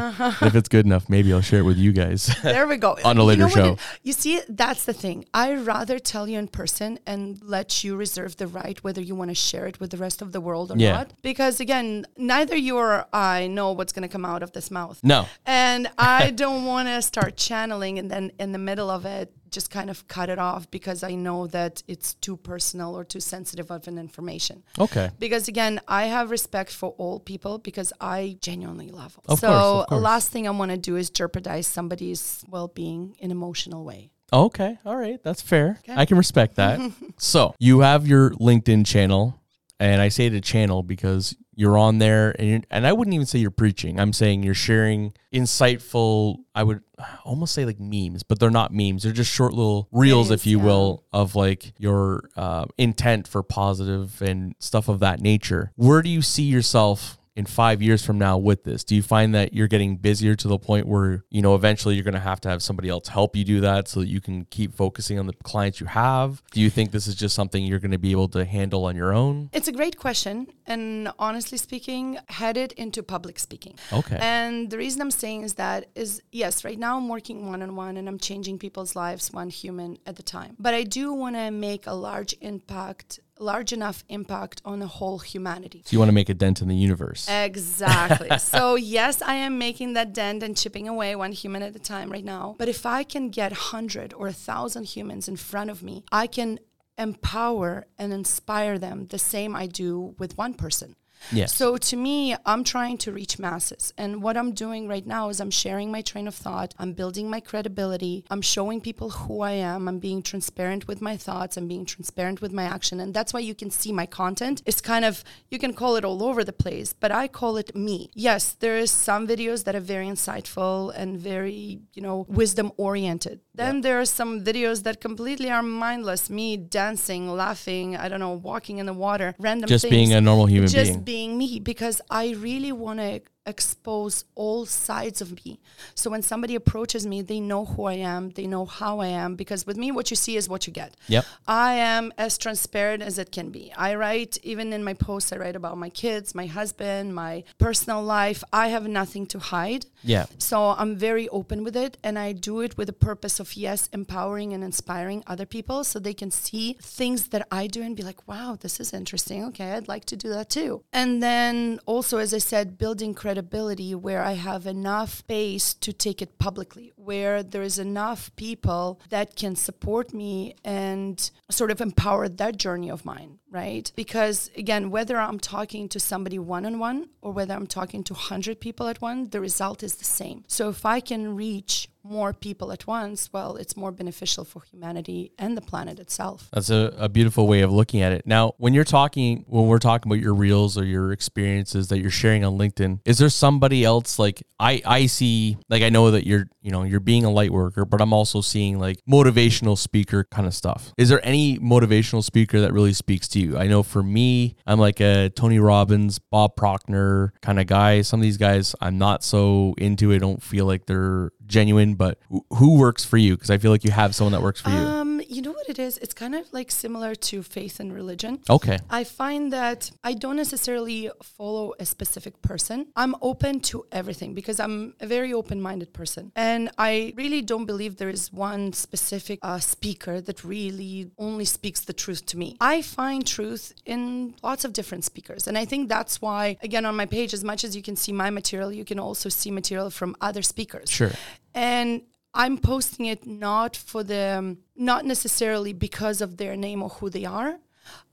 if it's good enough, maybe I'll share it with you guys. There we go. On a You later know show. it- you see, that's the thing. I rather tell you in person and let you reserve the right whether you want to share it with the rest of the world or Yeah. not. Because again, neither you or I know what's going to come out of this mouth. no. And I don't want to start channeling and then in the middle of it just kind of cut it off because I know that it's too personal or too sensitive of an information. Okay. Because again, I have respect for all people because I genuinely love them. Of so course, course. last thing I want to do is jeopardize somebody's well-being in emotional way. Okay. All right. That's fair. I can respect that. so you have your LinkedIn channel, and I say the channel because you're on there, and you're, and I wouldn't even say you're preaching. I'm saying you're sharing insightful. I would almost say like memes, but they're not memes. They're just short little reels, if you yeah. will, of like your uh, intent for positive and stuff of that nature. Where do you see yourself? In five years from now with this? Do you find that you're getting busier to the point where, you know, eventually you're going to have to have somebody else help you do that so that you can keep focusing on the clients you have? Do you think this is just something you're going to be able to handle on your own? It's a great question. And honestly speaking, headed into public speaking. Okay. And the reason I'm saying is that is yes, right now I'm working one on one and I'm changing people's lives one human at a time. But I do want to make a large impact large enough impact on the whole humanity. So you want to make a dent in the universe. Exactly. so yes, I am making that dent and chipping away one human at a time right now. But if I can get 100 or 1000 humans in front of me, I can empower and inspire them the same I do with one person. Yes. So to me, I'm trying to reach masses. And what I'm doing right now is I'm sharing my train of thought. I'm building my credibility. I'm showing people who I am. I'm being transparent with my thoughts. I'm being transparent with my action. And that's why you can see my content. It's kind of, you can call it all over the place, but I call it me. Yes, there is some videos that are very insightful and very, you know, wisdom oriented. Then yeah. there are some videos that completely are mindless. Me dancing, laughing, I don't know, walking in the water, random Just things. being a normal human Just being being me because I really want to expose all sides of me. So when somebody approaches me, they know who I am, they know how I am because with me what you see is what you get. Yep. I am as transparent as it can be. I write even in my posts I write about my kids, my husband, my personal life. I have nothing to hide. Yeah. So I'm very open with it and I do it with the purpose of yes, empowering and inspiring other people so they can see things that I do and be like, "Wow, this is interesting. Okay, I'd like to do that too." And then also as I said, building credit credibility where I have enough space to take it publicly, where there is enough people that can support me and sort of empower that journey of mine, right? Because again, whether I'm talking to somebody one on one or whether I'm talking to 100 people at one, the result is the same. So if I can reach more people at once, well, it's more beneficial for humanity and the planet itself. That's a, a beautiful way of looking at it. Now, when you're talking, when we're talking about your reels or your experiences that you're sharing on LinkedIn, is there somebody else like I, I see, like I know that you're, you know, you're being a light worker, but I'm also seeing like motivational speaker kind of stuff. Is there any motivational speaker that really speaks to you? I know for me, I'm like a Tony Robbins, Bob Proctor kind of guy. Some of these guys I'm not so into. I don't feel like they're genuine, but who works for you? Because I feel like you have someone that works for you. Um, you know what it is? It's kind of like similar to faith and religion. Okay. I find that I don't necessarily follow a specific person. I'm open to everything because I'm a very open-minded person, and I really don't believe there is one specific uh, speaker that really only speaks the truth to me. I find truth in lots of different speakers, and I think that's why, again, on my page, as much as you can see my material, you can also see material from other speakers. Sure and I'm posting it not for the um, not necessarily because of their name or who they are.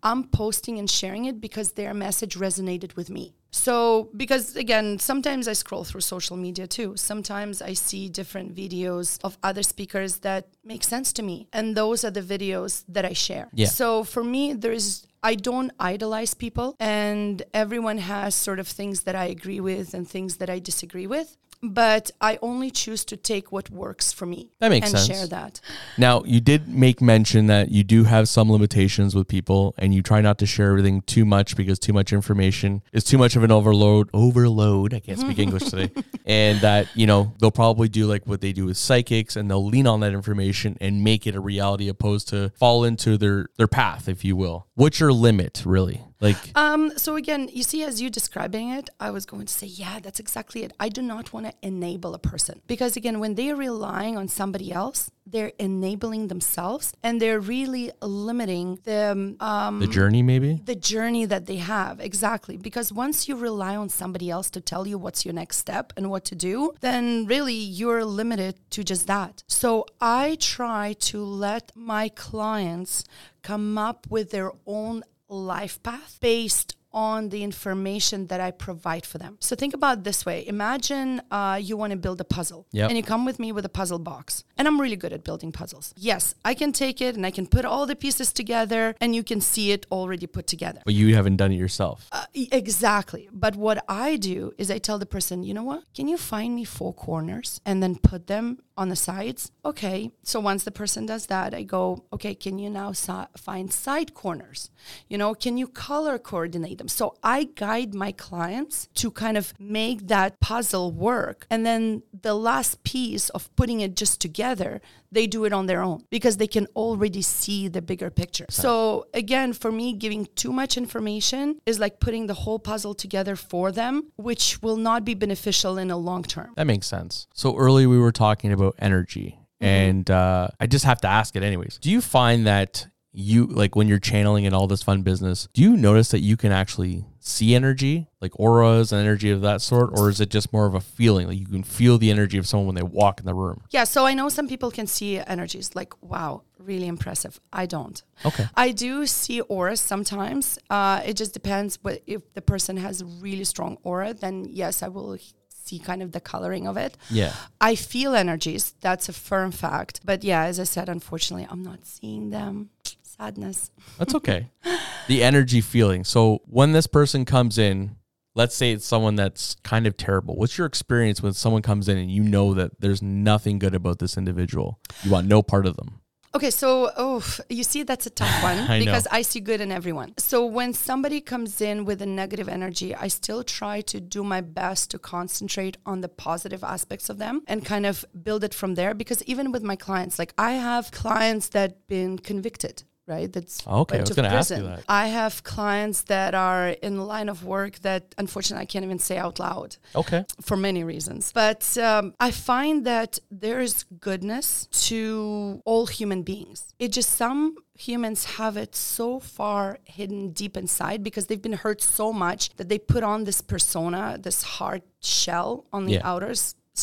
I'm posting and sharing it because their message resonated with me. So, because again, sometimes I scroll through social media too. Sometimes I see different videos of other speakers that make sense to me. And those are the videos that I share. Yeah. So, for me, there's I don't idolize people, and everyone has sort of things that I agree with and things that I disagree with but I only choose to take what works for me. That makes and sense. share that. Now, you did make mention that you do have some limitations with people and you try not to share everything too much because too much information is too much of an overload. Overload. I can't speak English today. And that, you know, they'll probably do like what they do with psychics and they'll lean on that information and make it a reality opposed to fall into their their path, if you will. What's your limit, really? Like, um, so again, you see, as you describing it, I was going to say, yeah, that's exactly it. I do not want to enable a person because again, when they're relying on somebody else, they're enabling themselves and they're really limiting the um, the journey, maybe the journey that they have exactly. Because once you rely on somebody else to tell you what's your next step and what to do, then really you're limited to just that. So I try to let my clients come up with their own life path based on the information that I provide for them. So think about this way. Imagine uh, you want to build a puzzle yep. and you come with me with a puzzle box. And I'm really good at building puzzles. Yes, I can take it and I can put all the pieces together and you can see it already put together. But you haven't done it yourself. Uh, exactly. But what I do is I tell the person, you know what? Can you find me four corners and then put them on the sides. Okay. So once the person does that, I go, okay, can you now si- find side corners? You know, can you color coordinate them? So I guide my clients to kind of make that puzzle work. And then the last piece of putting it just together, they do it on their own because they can already see the bigger picture. So again, for me, giving too much information is like putting the whole puzzle together for them, which will not be beneficial in a long term. That makes sense. So earlier we were talking about energy, and uh, I just have to ask it anyways. Do you find that you like when you're channeling and all this fun business? Do you notice that you can actually see energy, like auras and energy of that sort, or is it just more of a feeling? Like you can feel the energy of someone when they walk in the room. Yeah, so I know some people can see energies like, wow, really impressive. I don't. Okay. I do see auras sometimes. Uh, it just depends. But if the person has really strong aura, then yes, I will see kind of the coloring of it. Yeah. I feel energies. That's a firm fact. But yeah, as I said, unfortunately, I'm not seeing them. Sadness. That's okay. the energy feeling. So when this person comes in, let's say it's someone that's kind of terrible. What's your experience when someone comes in and you know that there's nothing good about this individual? You want no part of them. Okay, so oh, you see, that's a tough one I know. because I see good in everyone. So when somebody comes in with a negative energy, I still try to do my best to concentrate on the positive aspects of them and kind of build it from there. Because even with my clients, like I have clients that been convicted. Right, that's Okay, I was gonna ask you that. I have clients that are in the line of work that unfortunately I can't even say out loud Okay. for many reasons. But um, I find that there is goodness to all human beings. It just some humans have it so far hidden deep inside because they've been hurt so much that they put on this persona, this hard shell on the Yeah. outer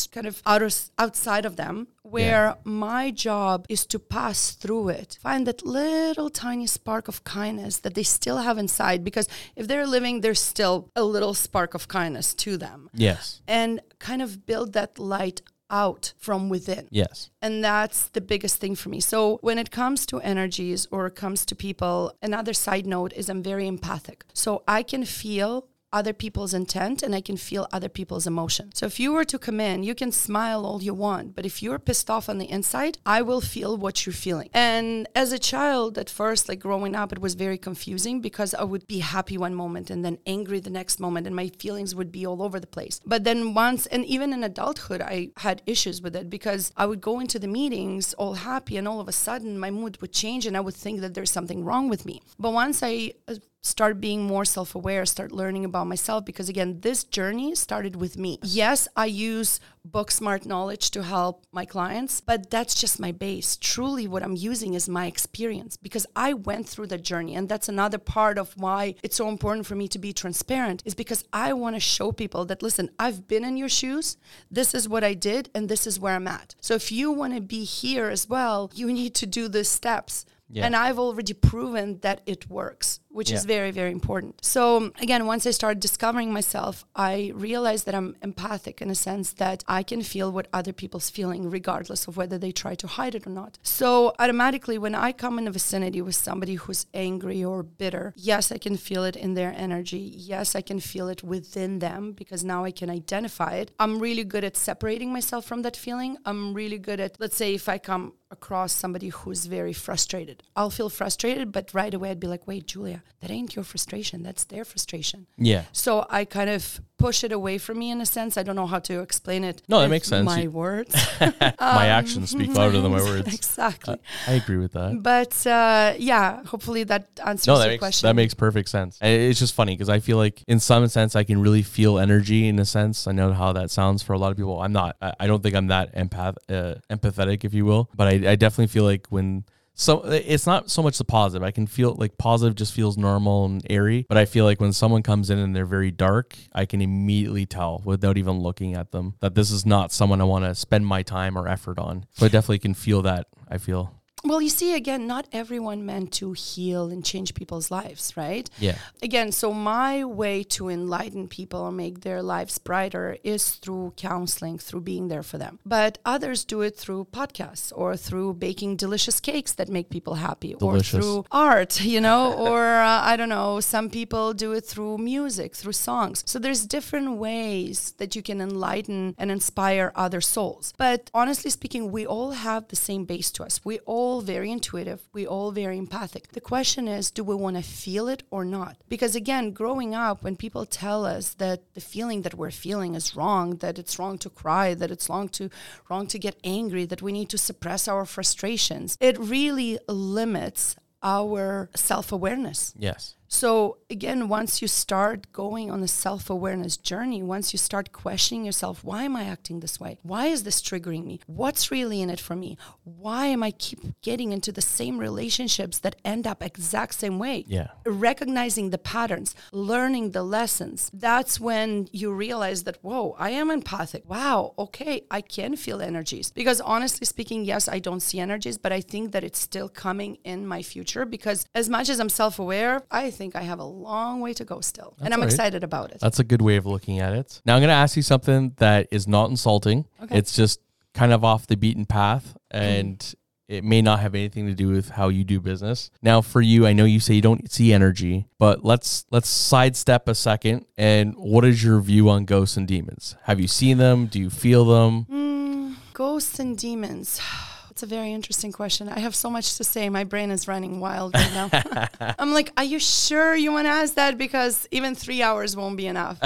kind of outer s- outside of them where my job is to pass through it find that little tiny spark of kindness that they still have inside because if they're living there's still a little spark of kindness to them Yes. and kind of build that light out from within. Yes. And that's the biggest thing for me. So when it comes to energies or it comes to people, another side note is I'm very empathic. So I can feel other people's intent and I can feel other people's emotion. So if you were to come in, you can smile all you want, but if you're pissed off on the inside, I will feel what you're feeling. And as a child at first, like growing up, it was very confusing because I would be happy one moment and then angry the next moment and my feelings would be all over the place. But then once and even in adulthood, I had issues with it because I would go into the meetings all happy and all of a sudden my mood would change and I would think that there's something wrong with me. But once I uh, start being more self aware, start learning about myself. Because again, this journey started with me. Yes, I use book smart knowledge to help my clients, but that's just my base. Truly, what I'm using is my experience because I went through the journey. And that's another part of why it's so important for me to be transparent, is because I want to show people that, listen, I've been in your shoes. This is what I did, and this is where I'm at. So if you want to be here as well, you need to do the steps. Yeah. And I've already proven that it works, which is very, very important. So, again, once I started discovering myself, I realized that I'm empathic in a sense that I can feel what other people's feeling, regardless of whether they try to hide it or not. So, automatically, when I come in the vicinity with somebody who's angry or bitter, yes, I can feel it in their energy. Yes, I can feel it within them because now I can identify it. I'm really good at separating myself from that feeling. I'm really good at, let's say, if I come across somebody who's very frustrated. I'll feel frustrated, but right away I'd be like, wait, Julia, that ain't your frustration. That's their frustration. Yeah. So I kind of push it away from me in a sense. I don't know how to explain it. No, that makes sense. My You- words. my actions speak louder than my words. exactly. I agree with that. but uh, yeah, hopefully that answers No, your that makes, question. that makes perfect sense. And it's just funny because I feel like, in some sense, I can really feel energy. In a sense, I know how that sounds for a lot of people. I'm not. I, I don't think I'm that empath, uh, empathetic, if you will. But I, I definitely feel like when so it's not so much the positive. I can feel like positive just feels normal and airy. But I feel like when someone comes in and they're very dark, I can immediately tell without even looking at them that this is not someone I want to spend my time or effort on. So I definitely can feel that. I feel. Well, you see, again, not everyone meant to heal and change people's lives, right? Yeah. Again, so my way to enlighten people or make their lives brighter is through counseling, through being there for them. But others do it through podcasts or through baking delicious cakes that make people happy Delicious. or through art, you know, or uh, I don't know, some people do it through music, through songs. So there's different ways that you can enlighten and inspire other souls. But honestly speaking, we all have the same base to us. We all very intuitive, we all very empathic. The question is, do we want to feel it or not? Because again, growing up when people tell us that the feeling that we're feeling is wrong, that it's wrong to cry, that it's wrong to wrong to get angry, that we need to suppress our frustrations, it really limits our self-awareness. Yes. So again, once you start going on a self-awareness journey, once you start questioning yourself, why am I acting this way? Why is this triggering me? What's really in it for me? Why am I keep getting into the same relationships that end up exact same way? Yeah. Recognizing the patterns, learning the lessons. That's when you realize that, whoa, I am empathic. Wow, okay, I can feel energies. Because honestly speaking, yes, I don't see energies, but I think that it's still coming in my future because as much as I'm self-aware, I think I have a long way to go still. and I'm right. excited about it. That's a good way of looking at it. Now I'm going to ask you something that is not insulting. Okay. It's just kind of off the beaten path and it may not have anything to do with how you do business. Now for you, I know you say you don't see energy, but let's let's sidestep a second and what is your view on ghosts and demons? Have you seen them? Do you feel them? Mm, ghosts and demons. It's a very interesting question. I have so much to say. My brain is running wild right now. I'm like, are you sure you want to ask that? Because even three hours won't be enough.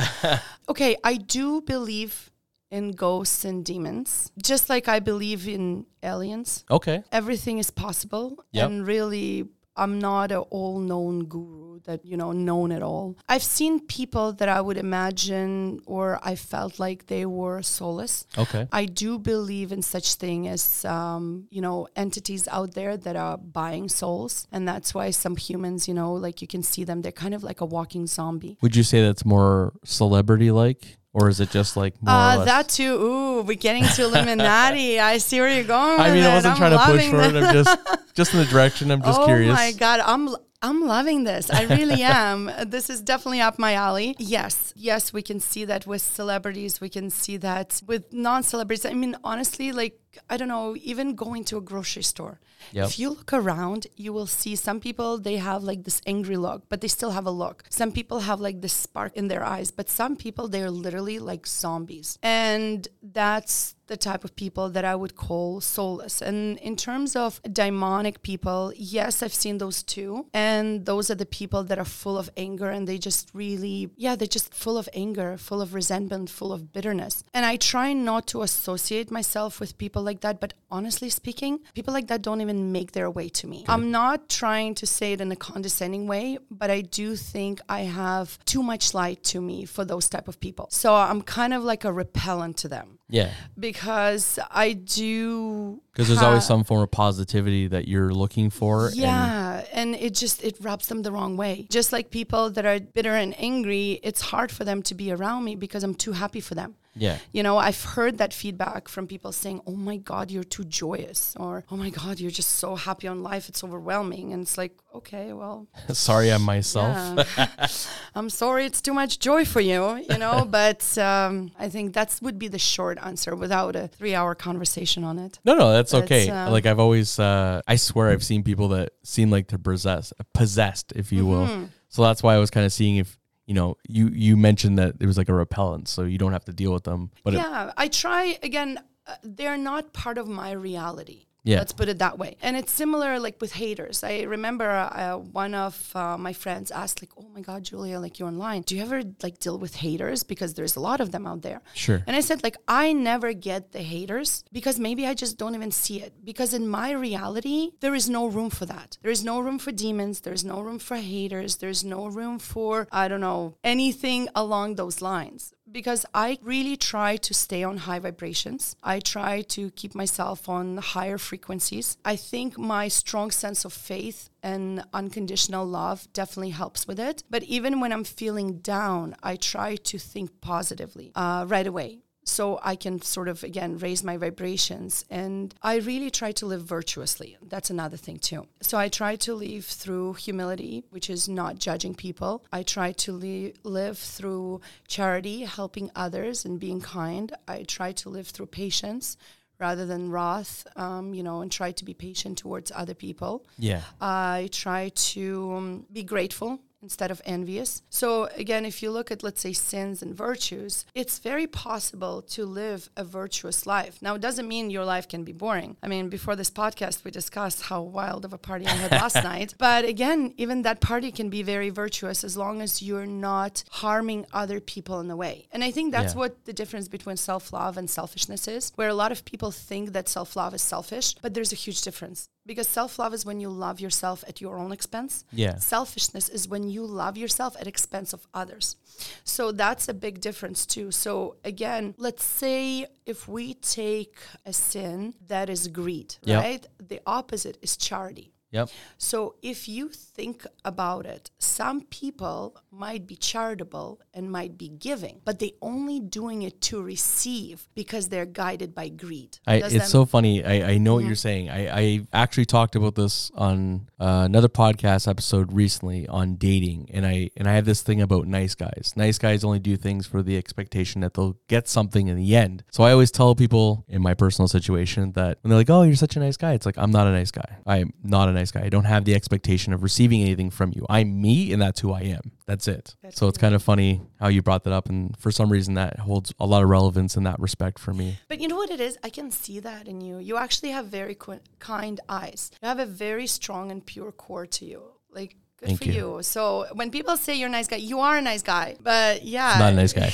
okay, I do believe in ghosts and demons, just like I believe in aliens. Okay. Everything is possible. Yep. And really, I'm not an all known guru that, you know, known at all. I've seen people that I would imagine or I felt like they were soulless. Okay. I do believe in such thing as um, you know entities out there that are buying souls, and that's why some humans, you know, like you can see them, they're kind of like a walking zombie. Would you say that's more celebrity like or is it just like Uh, that too. Ooh, we're getting to Illuminati. I see where you're going. I with mean, I wasn't I'm trying to push for it. I'm just just in the direction. I'm just oh curious. Oh my god, I'm I'm loving this. I really am. This is definitely up my alley. Yes, yes, we can see that with celebrities. We can see that with non-celebrities. I mean, honestly, like I don't know, even going to a grocery store. Yep. If you look around, you will see some people they have like this angry look, but they still have a look. Some people have like this spark in their eyes, but some people they're literally like zombies. And that's the type of people that I would call soulless. And in terms of demonic people, yes, I've seen those too. And those are the people that are full of anger and they just really, yeah, they're just full of anger, full of resentment, full of bitterness. And I try not to associate myself with people like that. But honestly speaking, people like that don't even make their way to me. I'm not trying to say it in a condescending way, but I do think I have too much light to me for those type of people. So I'm kind of like a repellent to them Yeah. because I do Because there's always some form of positivity that you're looking for. and- yeah, and it just it rubs them the wrong way. Just like people that are bitter and angry, it's hard for them to be around me because I'm too happy for them. Yeah. You know, I've heard that feedback from people saying, "Oh my god, you're too joyous," or "Oh my god, you're just so happy on life, it's overwhelming." And it's like, "Okay, well, Sorry, I'm myself. yeah. I'm sorry it's too much joy for you, you know, but um, I think that would be the short answer without a 3-hour conversation on it. No, no, that's But, okay. uh, like I've always, uh, I swear I've seen people that seem like they're possessed, possessed, if you will. Mm-hmm. So that's why I was kind of seeing if you know, you you mentioned that it was like a repellent, so you don't have to deal with them. But it, yeah, I try again. Uh, they're not part of my reality. Yeah. Let's put it that way. And it's similar like with haters. I remember uh, one of uh, my friends asked like, "Oh my god, Julia, like you're online. Do you ever like deal with haters because there's a lot of them out there?" sure, And I said like I never get the haters because maybe I just don't even see it because in my reality there is no room for that. There is no room for demons, there's no room for haters, there's no room for I don't know, anything along those lines because I really try to stay on high vibrations. I try to keep myself on higher frequencies. I think my strong sense of faith and unconditional love definitely helps with it. But even when I'm feeling down, I try to think positively uh, right away. So I can sort of again raise my vibrations. And I really try to live virtuously. That's another thing too. So I try to live through humility, which is not judging people. I try to li- live through charity, helping others and being kind. I try to live through patience rather than wrath, um, you know, and try to be patient towards other people. Yeah. I try to um, be grateful instead of envious. So again, if you look at let's say sins and virtues, it's very possible to live a virtuous life. Now, it doesn't mean your life can be boring. I mean, before this podcast, we discussed how wild of a party I had last night. But again, even that party can be very virtuous as long as you're not harming other people in the way. And I think that's Yeah. what the difference between self-love and selfishness is, where a lot of people think that self-love is selfish, but there's a huge difference. Because self-love is when you love yourself at your own expense. Yeah. Selfishness is when you love yourself at expense of others. So that's a big difference too. So again, let's say if we take a sin that is greed, Yep. right? The opposite is charity. Yep. So if you think about it, some people might be charitable and might be giving, but they only doing it to receive because they're guided by greed. I, it's so funny. I, I know what you're saying. I, I actually talked about this on uh, another podcast episode recently on dating, and I and I have this thing about nice guys. Nice guys only do things for the expectation that they'll get something in the end. So I always tell people in my personal situation that when they're like, "Oh, you're such a nice guy," it's like I'm not a nice guy. I'm not a nice guy. I don't have the expectation of receiving anything from you. I'm me, and that's who I am. That's it. That's so it's kind of funny how you brought that up, and for some reason that holds a lot of relevance in that respect for me. But you know what it is? I can see that in you. You actually have very qu- kind eyes. You have a very strong and pure core to you. Like, good Thank for you. you. So when people say you're a nice guy, you are a nice guy. But yeah, Not a nice guy.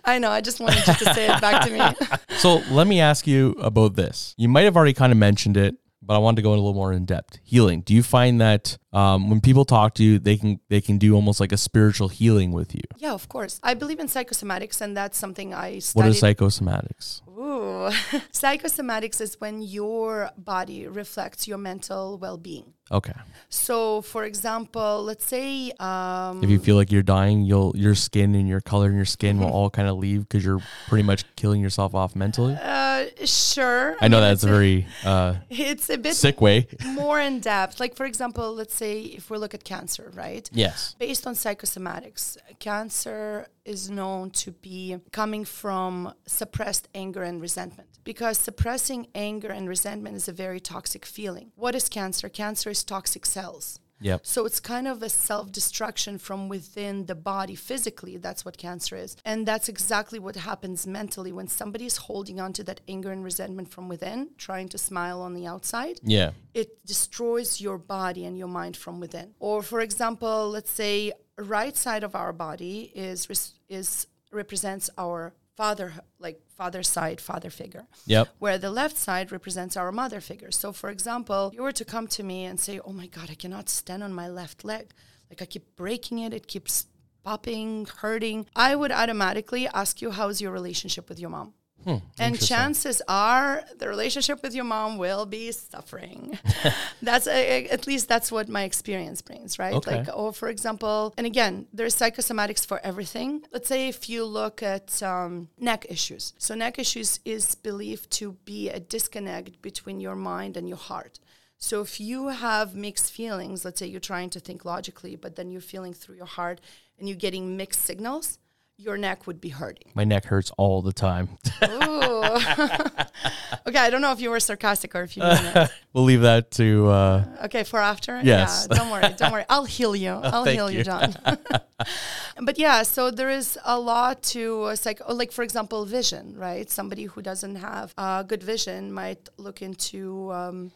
I know. I just wanted you to say it back to me. So let me ask you about this. You might have already kind of mentioned it, but I wanted to go in a little more in depth. Healing. Do you find that um, when people talk to you, they can they can do almost like a spiritual healing with you? yeah, of course. I believe in psychosomatics, and that's something I What studied. is psychosomatics? Ooh. Psychosomatics is when your body reflects your mental well-being. Okay. So, for example, let's say um, If you feel like you're dying, you'll your skin and your color in your skin will all kind of leave because you're pretty much killing yourself off mentally. uh, sure. I know mean, that's a very uh, It's a bit sick way. more in depth. Like, for example, let's say if we look at cancer, right? Yes. Based on psychosomatics, cancer is known to be coming from suppressed anger and resentment because suppressing anger and resentment is a very toxic feeling. What is cancer? Cancer is toxic cells. Yep. So it's kind of a self destruction from within the body physically. That's what cancer is. And that's exactly what happens mentally when somebody's holding on to that anger and resentment from within, trying to smile on the outside Yeah. it destroys your body and your mind from within. Or for example, let's say right side of our body is is represents our father like father side father figure. Yep. Where the left side represents our mother figure. So for example, you were to come to me and say, "Oh my god, I cannot stand on my left leg. Like I keep breaking it, it keeps popping, hurting." I would automatically ask you, "How's your relationship with your mom?" Hmm, and chances are the relationship with your mom will be suffering. that's a, at least that's what my experience brings, right? Okay. Like, or for example, and again, there's psychosomatics for everything. Let's say if you look at um, neck issues. So neck issues is believed to be a disconnect between your mind and your heart. So if you have mixed feelings, let's say you're trying to think logically, but then you're feeling through your heart and you're getting mixed signals, your neck would be hurting. My neck hurts all the time. Ooh. okay, I don't know if you were sarcastic or if you mean it. we'll leave that to. Uh, Okay, for after? Yes. Yeah, don't worry, don't worry. I'll heal you. I'll thank heal you, you. John. but yeah, so there is a lot to uh, psych, oh, like for example, vision, right? Somebody who doesn't have uh, good vision might look into um,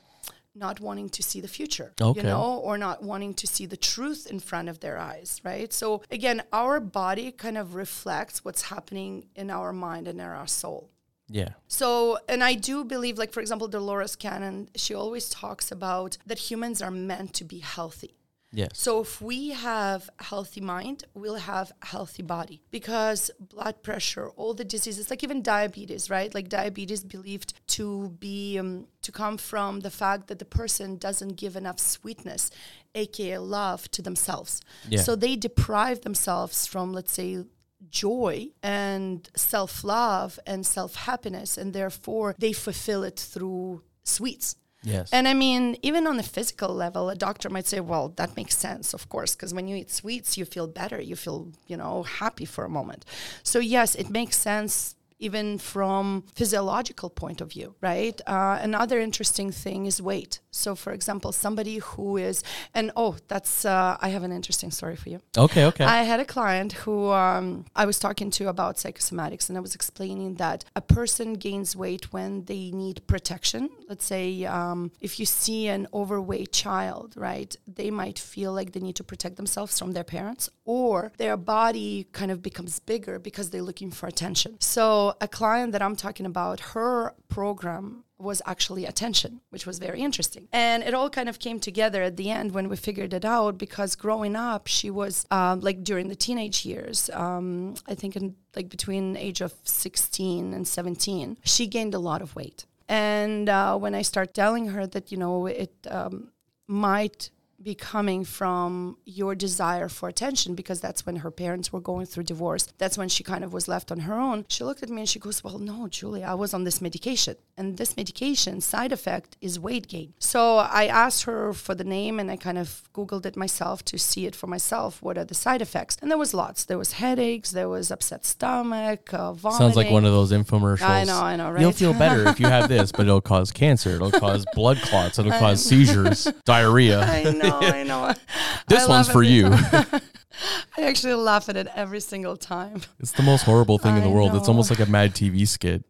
not wanting to see the future, Okay. you know, or not wanting to see the truth in front of their eyes, right? So again, our body kind of reflects what's happening in our mind and in our soul. yeah. So, and I do believe, like, for example, Dolores Cannon, she always talks about that humans are meant to be healthy. Yes. So, if we have healthy mind, we'll have healthy body because blood pressure, all the diseases, like even diabetes, right? Like diabetes believed to be um, to come from the fact that the person doesn't give enough sweetness, aka love, to themselves. Yeah. So they deprive themselves from, let's say, joy and self love and self happiness, and therefore they fulfill it through sweets. Yes. And I mean, even on a physical level, a doctor might say, well, that makes sense, of course, because when you eat sweets, you feel better. You feel, you know, happy for a moment. So, yes, it makes sense even from physiological point of view right uh, another interesting thing is weight so for example somebody who is and oh that's uh, i have an interesting story for you okay, okay. I had a client who um, I was talking to about psychosomatics, and I was explaining that a person gains weight when they need protection. Let's say um, if you see an overweight child, right, they might feel like they need to protect themselves from their parents, or their body kind of becomes bigger because they're looking for attention. So, a client that I'm talking about, her program was actually attention, which was very interesting. And it all kind of came together at the end when we figured it out because growing up, she was um, like during the teenage years, um, I think in like between age of 16 and 17, she gained a lot of weight. And uh, when I start telling her that, you know, it um, might be coming from your desire for attention because that's when her parents were going through divorce. That's when she kind of was left on her own. She looked at me and she goes, Well, no, Julie, I was on this medication. And this medication side effect is weight gain. So I asked her for the name and I kind of Googled it myself to see it for myself. What are the side effects? And there was lots. There was headaches, there was upset stomach, uh, vomiting. Sounds like one of those infomercials. I know, I know, right? You'll feel better if you have this, but it'll cause cancer. It'll cause blood clots. It'll cause seizures, diarrhea. I know, I know. This I one's for you. I actually laugh at it every single time. It's the most horrible thing in the I world. It's almost like a mad TV skit.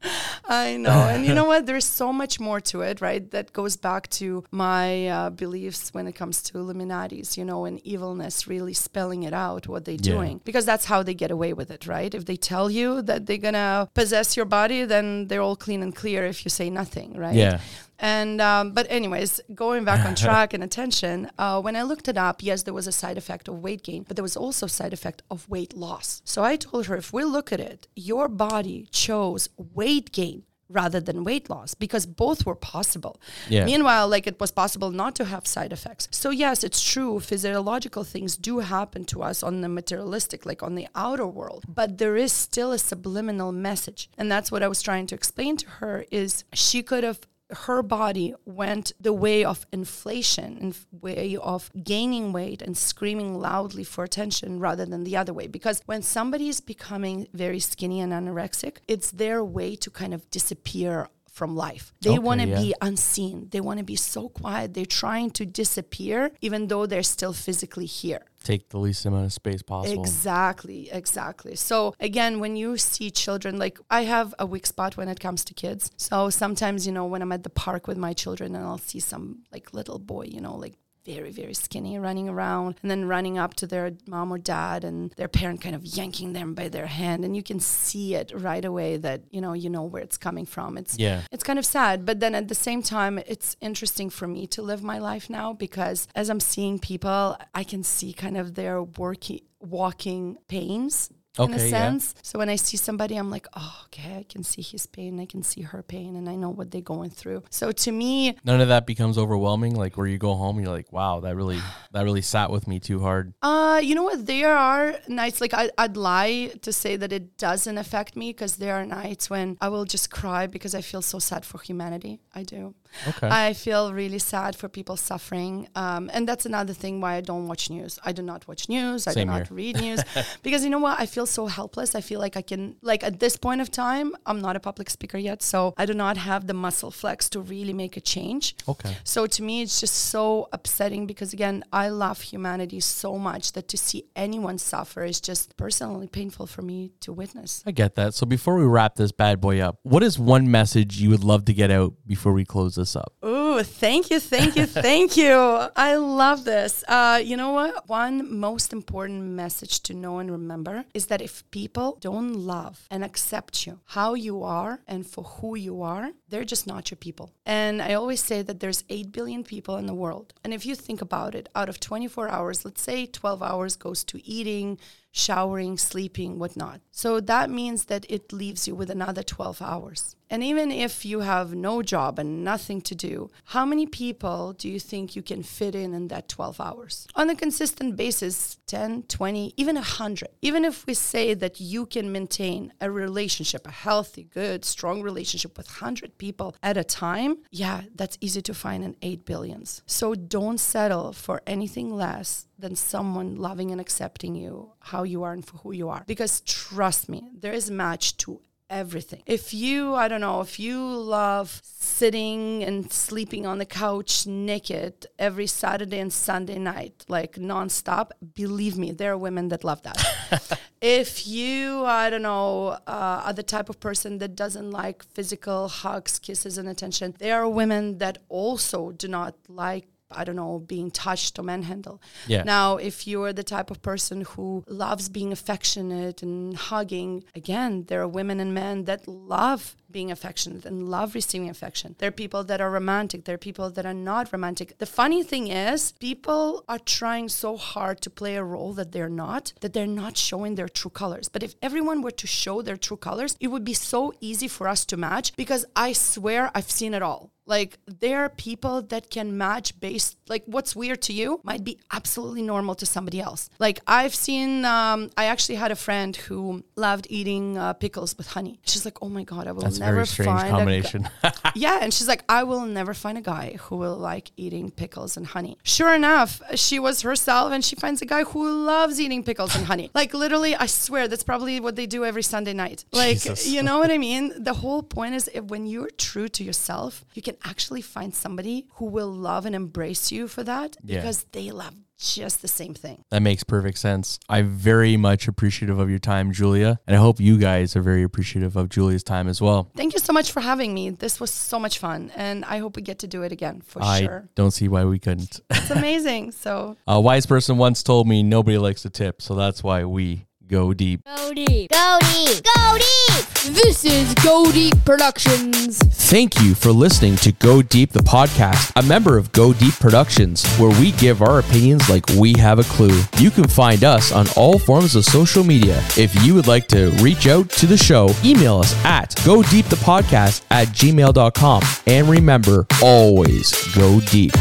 I know. And you know what? There's so much more to it, right? That goes back to my uh, beliefs when it comes to Illuminatis, you know, and evilness really spelling it out what they're Yeah. doing. Because that's how they get away with it, right? If they tell you that they're going to possess your body, then they're all clean and clear if you say nothing, right? Yeah. And um, but anyways, going back on track and attention, uh, when I looked it up, yes, there was a side effect of weight gain, but there was also a side effect of weight loss. So I told her, if we look at it, your body chose weight gain rather than weight loss because both were possible. Yeah. Meanwhile, like it was possible not to have side effects. So yes, it's true. Physiological things do happen to us on the materialistic, like on the outer world, but there is still a subliminal message, and that's what I was trying to explain to her. Is she could have her body went the way of inflation and way of gaining weight and screaming loudly for attention rather than the other way because when somebody is becoming very skinny and anorexic it's their way to kind of disappear from life. They Okay, want to yeah. be unseen. They want to be so quiet. They're trying to disappear even though they're still physically here. Take the least amount of space possible. Exactly, exactly. So again, when you see children, like I have a weak spot when it comes to kids. So sometimes, you know, when I'm at the park with my children and I'll see some like little boy, you know, like very, very skinny running around and then running up to their mom or dad and their parent kind of yanking them by their hand. And you can see it right away that, you know, you know where it's coming from. It's Yeah. it's kind of sad but then at the same time it's interesting for me to live my life now because as i'm seeing people i can see kind of their working walking pains in a Okay, yeah. sense so when i see somebody i'm like oh okay i can see his pain i can see her pain and i know what they're going through so to me None of that becomes overwhelming. Like where you go home, you're like, wow, that really that really sat with me too hard. Uh, you know what? There are nights like I, I'd lie to say that it doesn't affect me because there are nights when I will just cry because I feel so sad for humanity. I do. Okay. I feel really sad for people suffering. Um, and that's another thing why I don't watch news. I do not watch news. I Same do not here. read news because you know what? I feel so helpless. I feel like I can, like at this point of time, I'm not a public speaker yet. So I do not have the muscle flex to really make a change. Okay. So to me, it's just so upsetting because again, I love humanity so much that to see anyone suffer is just personally painful for me to witness. I get that. So before we wrap this bad boy up, what is one message you would love to get out before we close this up? Ooh, thank you, thank you, thank you. I love this. Uh, you know what? One most important message to know and remember is that if people don't love and accept you how you are and for who you are, they're just not your people. And I always say that there's 8 billion people in the world. And if you think about it, out of 24 hours, let's say 12 hours goes to eating, showering, sleeping, whatnot. So that means that it leaves you with another 12 hours. And even if you have no job and nothing to do, how many people do you think you can fit in in that 12 hours? On a consistent basis, 10, 20, even 100. Even if we say that you can maintain a relationship, a healthy, good, strong relationship with 100 people at a time, yeah, that's easy to find in 8 billions. So don't settle for anything less than someone loving and accepting you how you are and for who you are because trust me there is a match to everything. If you, I don't know, if you love sitting and sleeping on the couch naked every Saturday and Sunday night, like nonstop, believe me, there are women that love that. if you, I don't know, uh, are the type of person that doesn't like physical hugs, kisses, and attention, there are women that also do not like I don't know, being touched or manhandled. Yeah. Now, if you're the type of person who loves being affectionate and hugging, again, there are women and men that love being affectionate and love receiving affection. There are people that are romantic. There are people that are not romantic. The funny thing is, people are trying so hard to play a role that they're not, that they're not showing their true colors. But if everyone were to show their true colors, it would be so easy for us to match because I swear I've seen it all. Like there are people that can match based like what's weird to you might be absolutely normal to somebody else. Like I've seen, um, I actually had a friend who loved eating uh, pickles with honey. She's like, oh my god, I will That's never very strange find combination. A gu- yeah, and she's like, I will never find a guy who will like eating pickles and honey. Sure enough, she was herself, and she finds a guy who loves eating pickles and honey. Like literally, I swear that's probably what they do every Sunday night. Like Jesus. you know what I mean? The whole point is if when you're true to yourself, you can actually find somebody who will love and embrace you for that Yeah. because they love just the same thing. That makes perfect sense. I'm very much appreciative of your time, Julia. And I hope you guys are very appreciative of Julia's time as well. Thank you so much for having me. This was so much fun, and I hope we get to do it again for I sure. don't see why we couldn't. It's amazing. So A wise person once told me nobody likes to tip, so that's why we go deep. Go deep. Go deep. Go deep. This is Go Deep Productions. Thank you for listening to Go Deep, the podcast, a member of Go Deep Productions, where we give our opinions like we have a clue. You can find us on all forms of social media. If you would like to reach out to the show, email us at go deep the podcast at gmail.com. And remember, always go deep.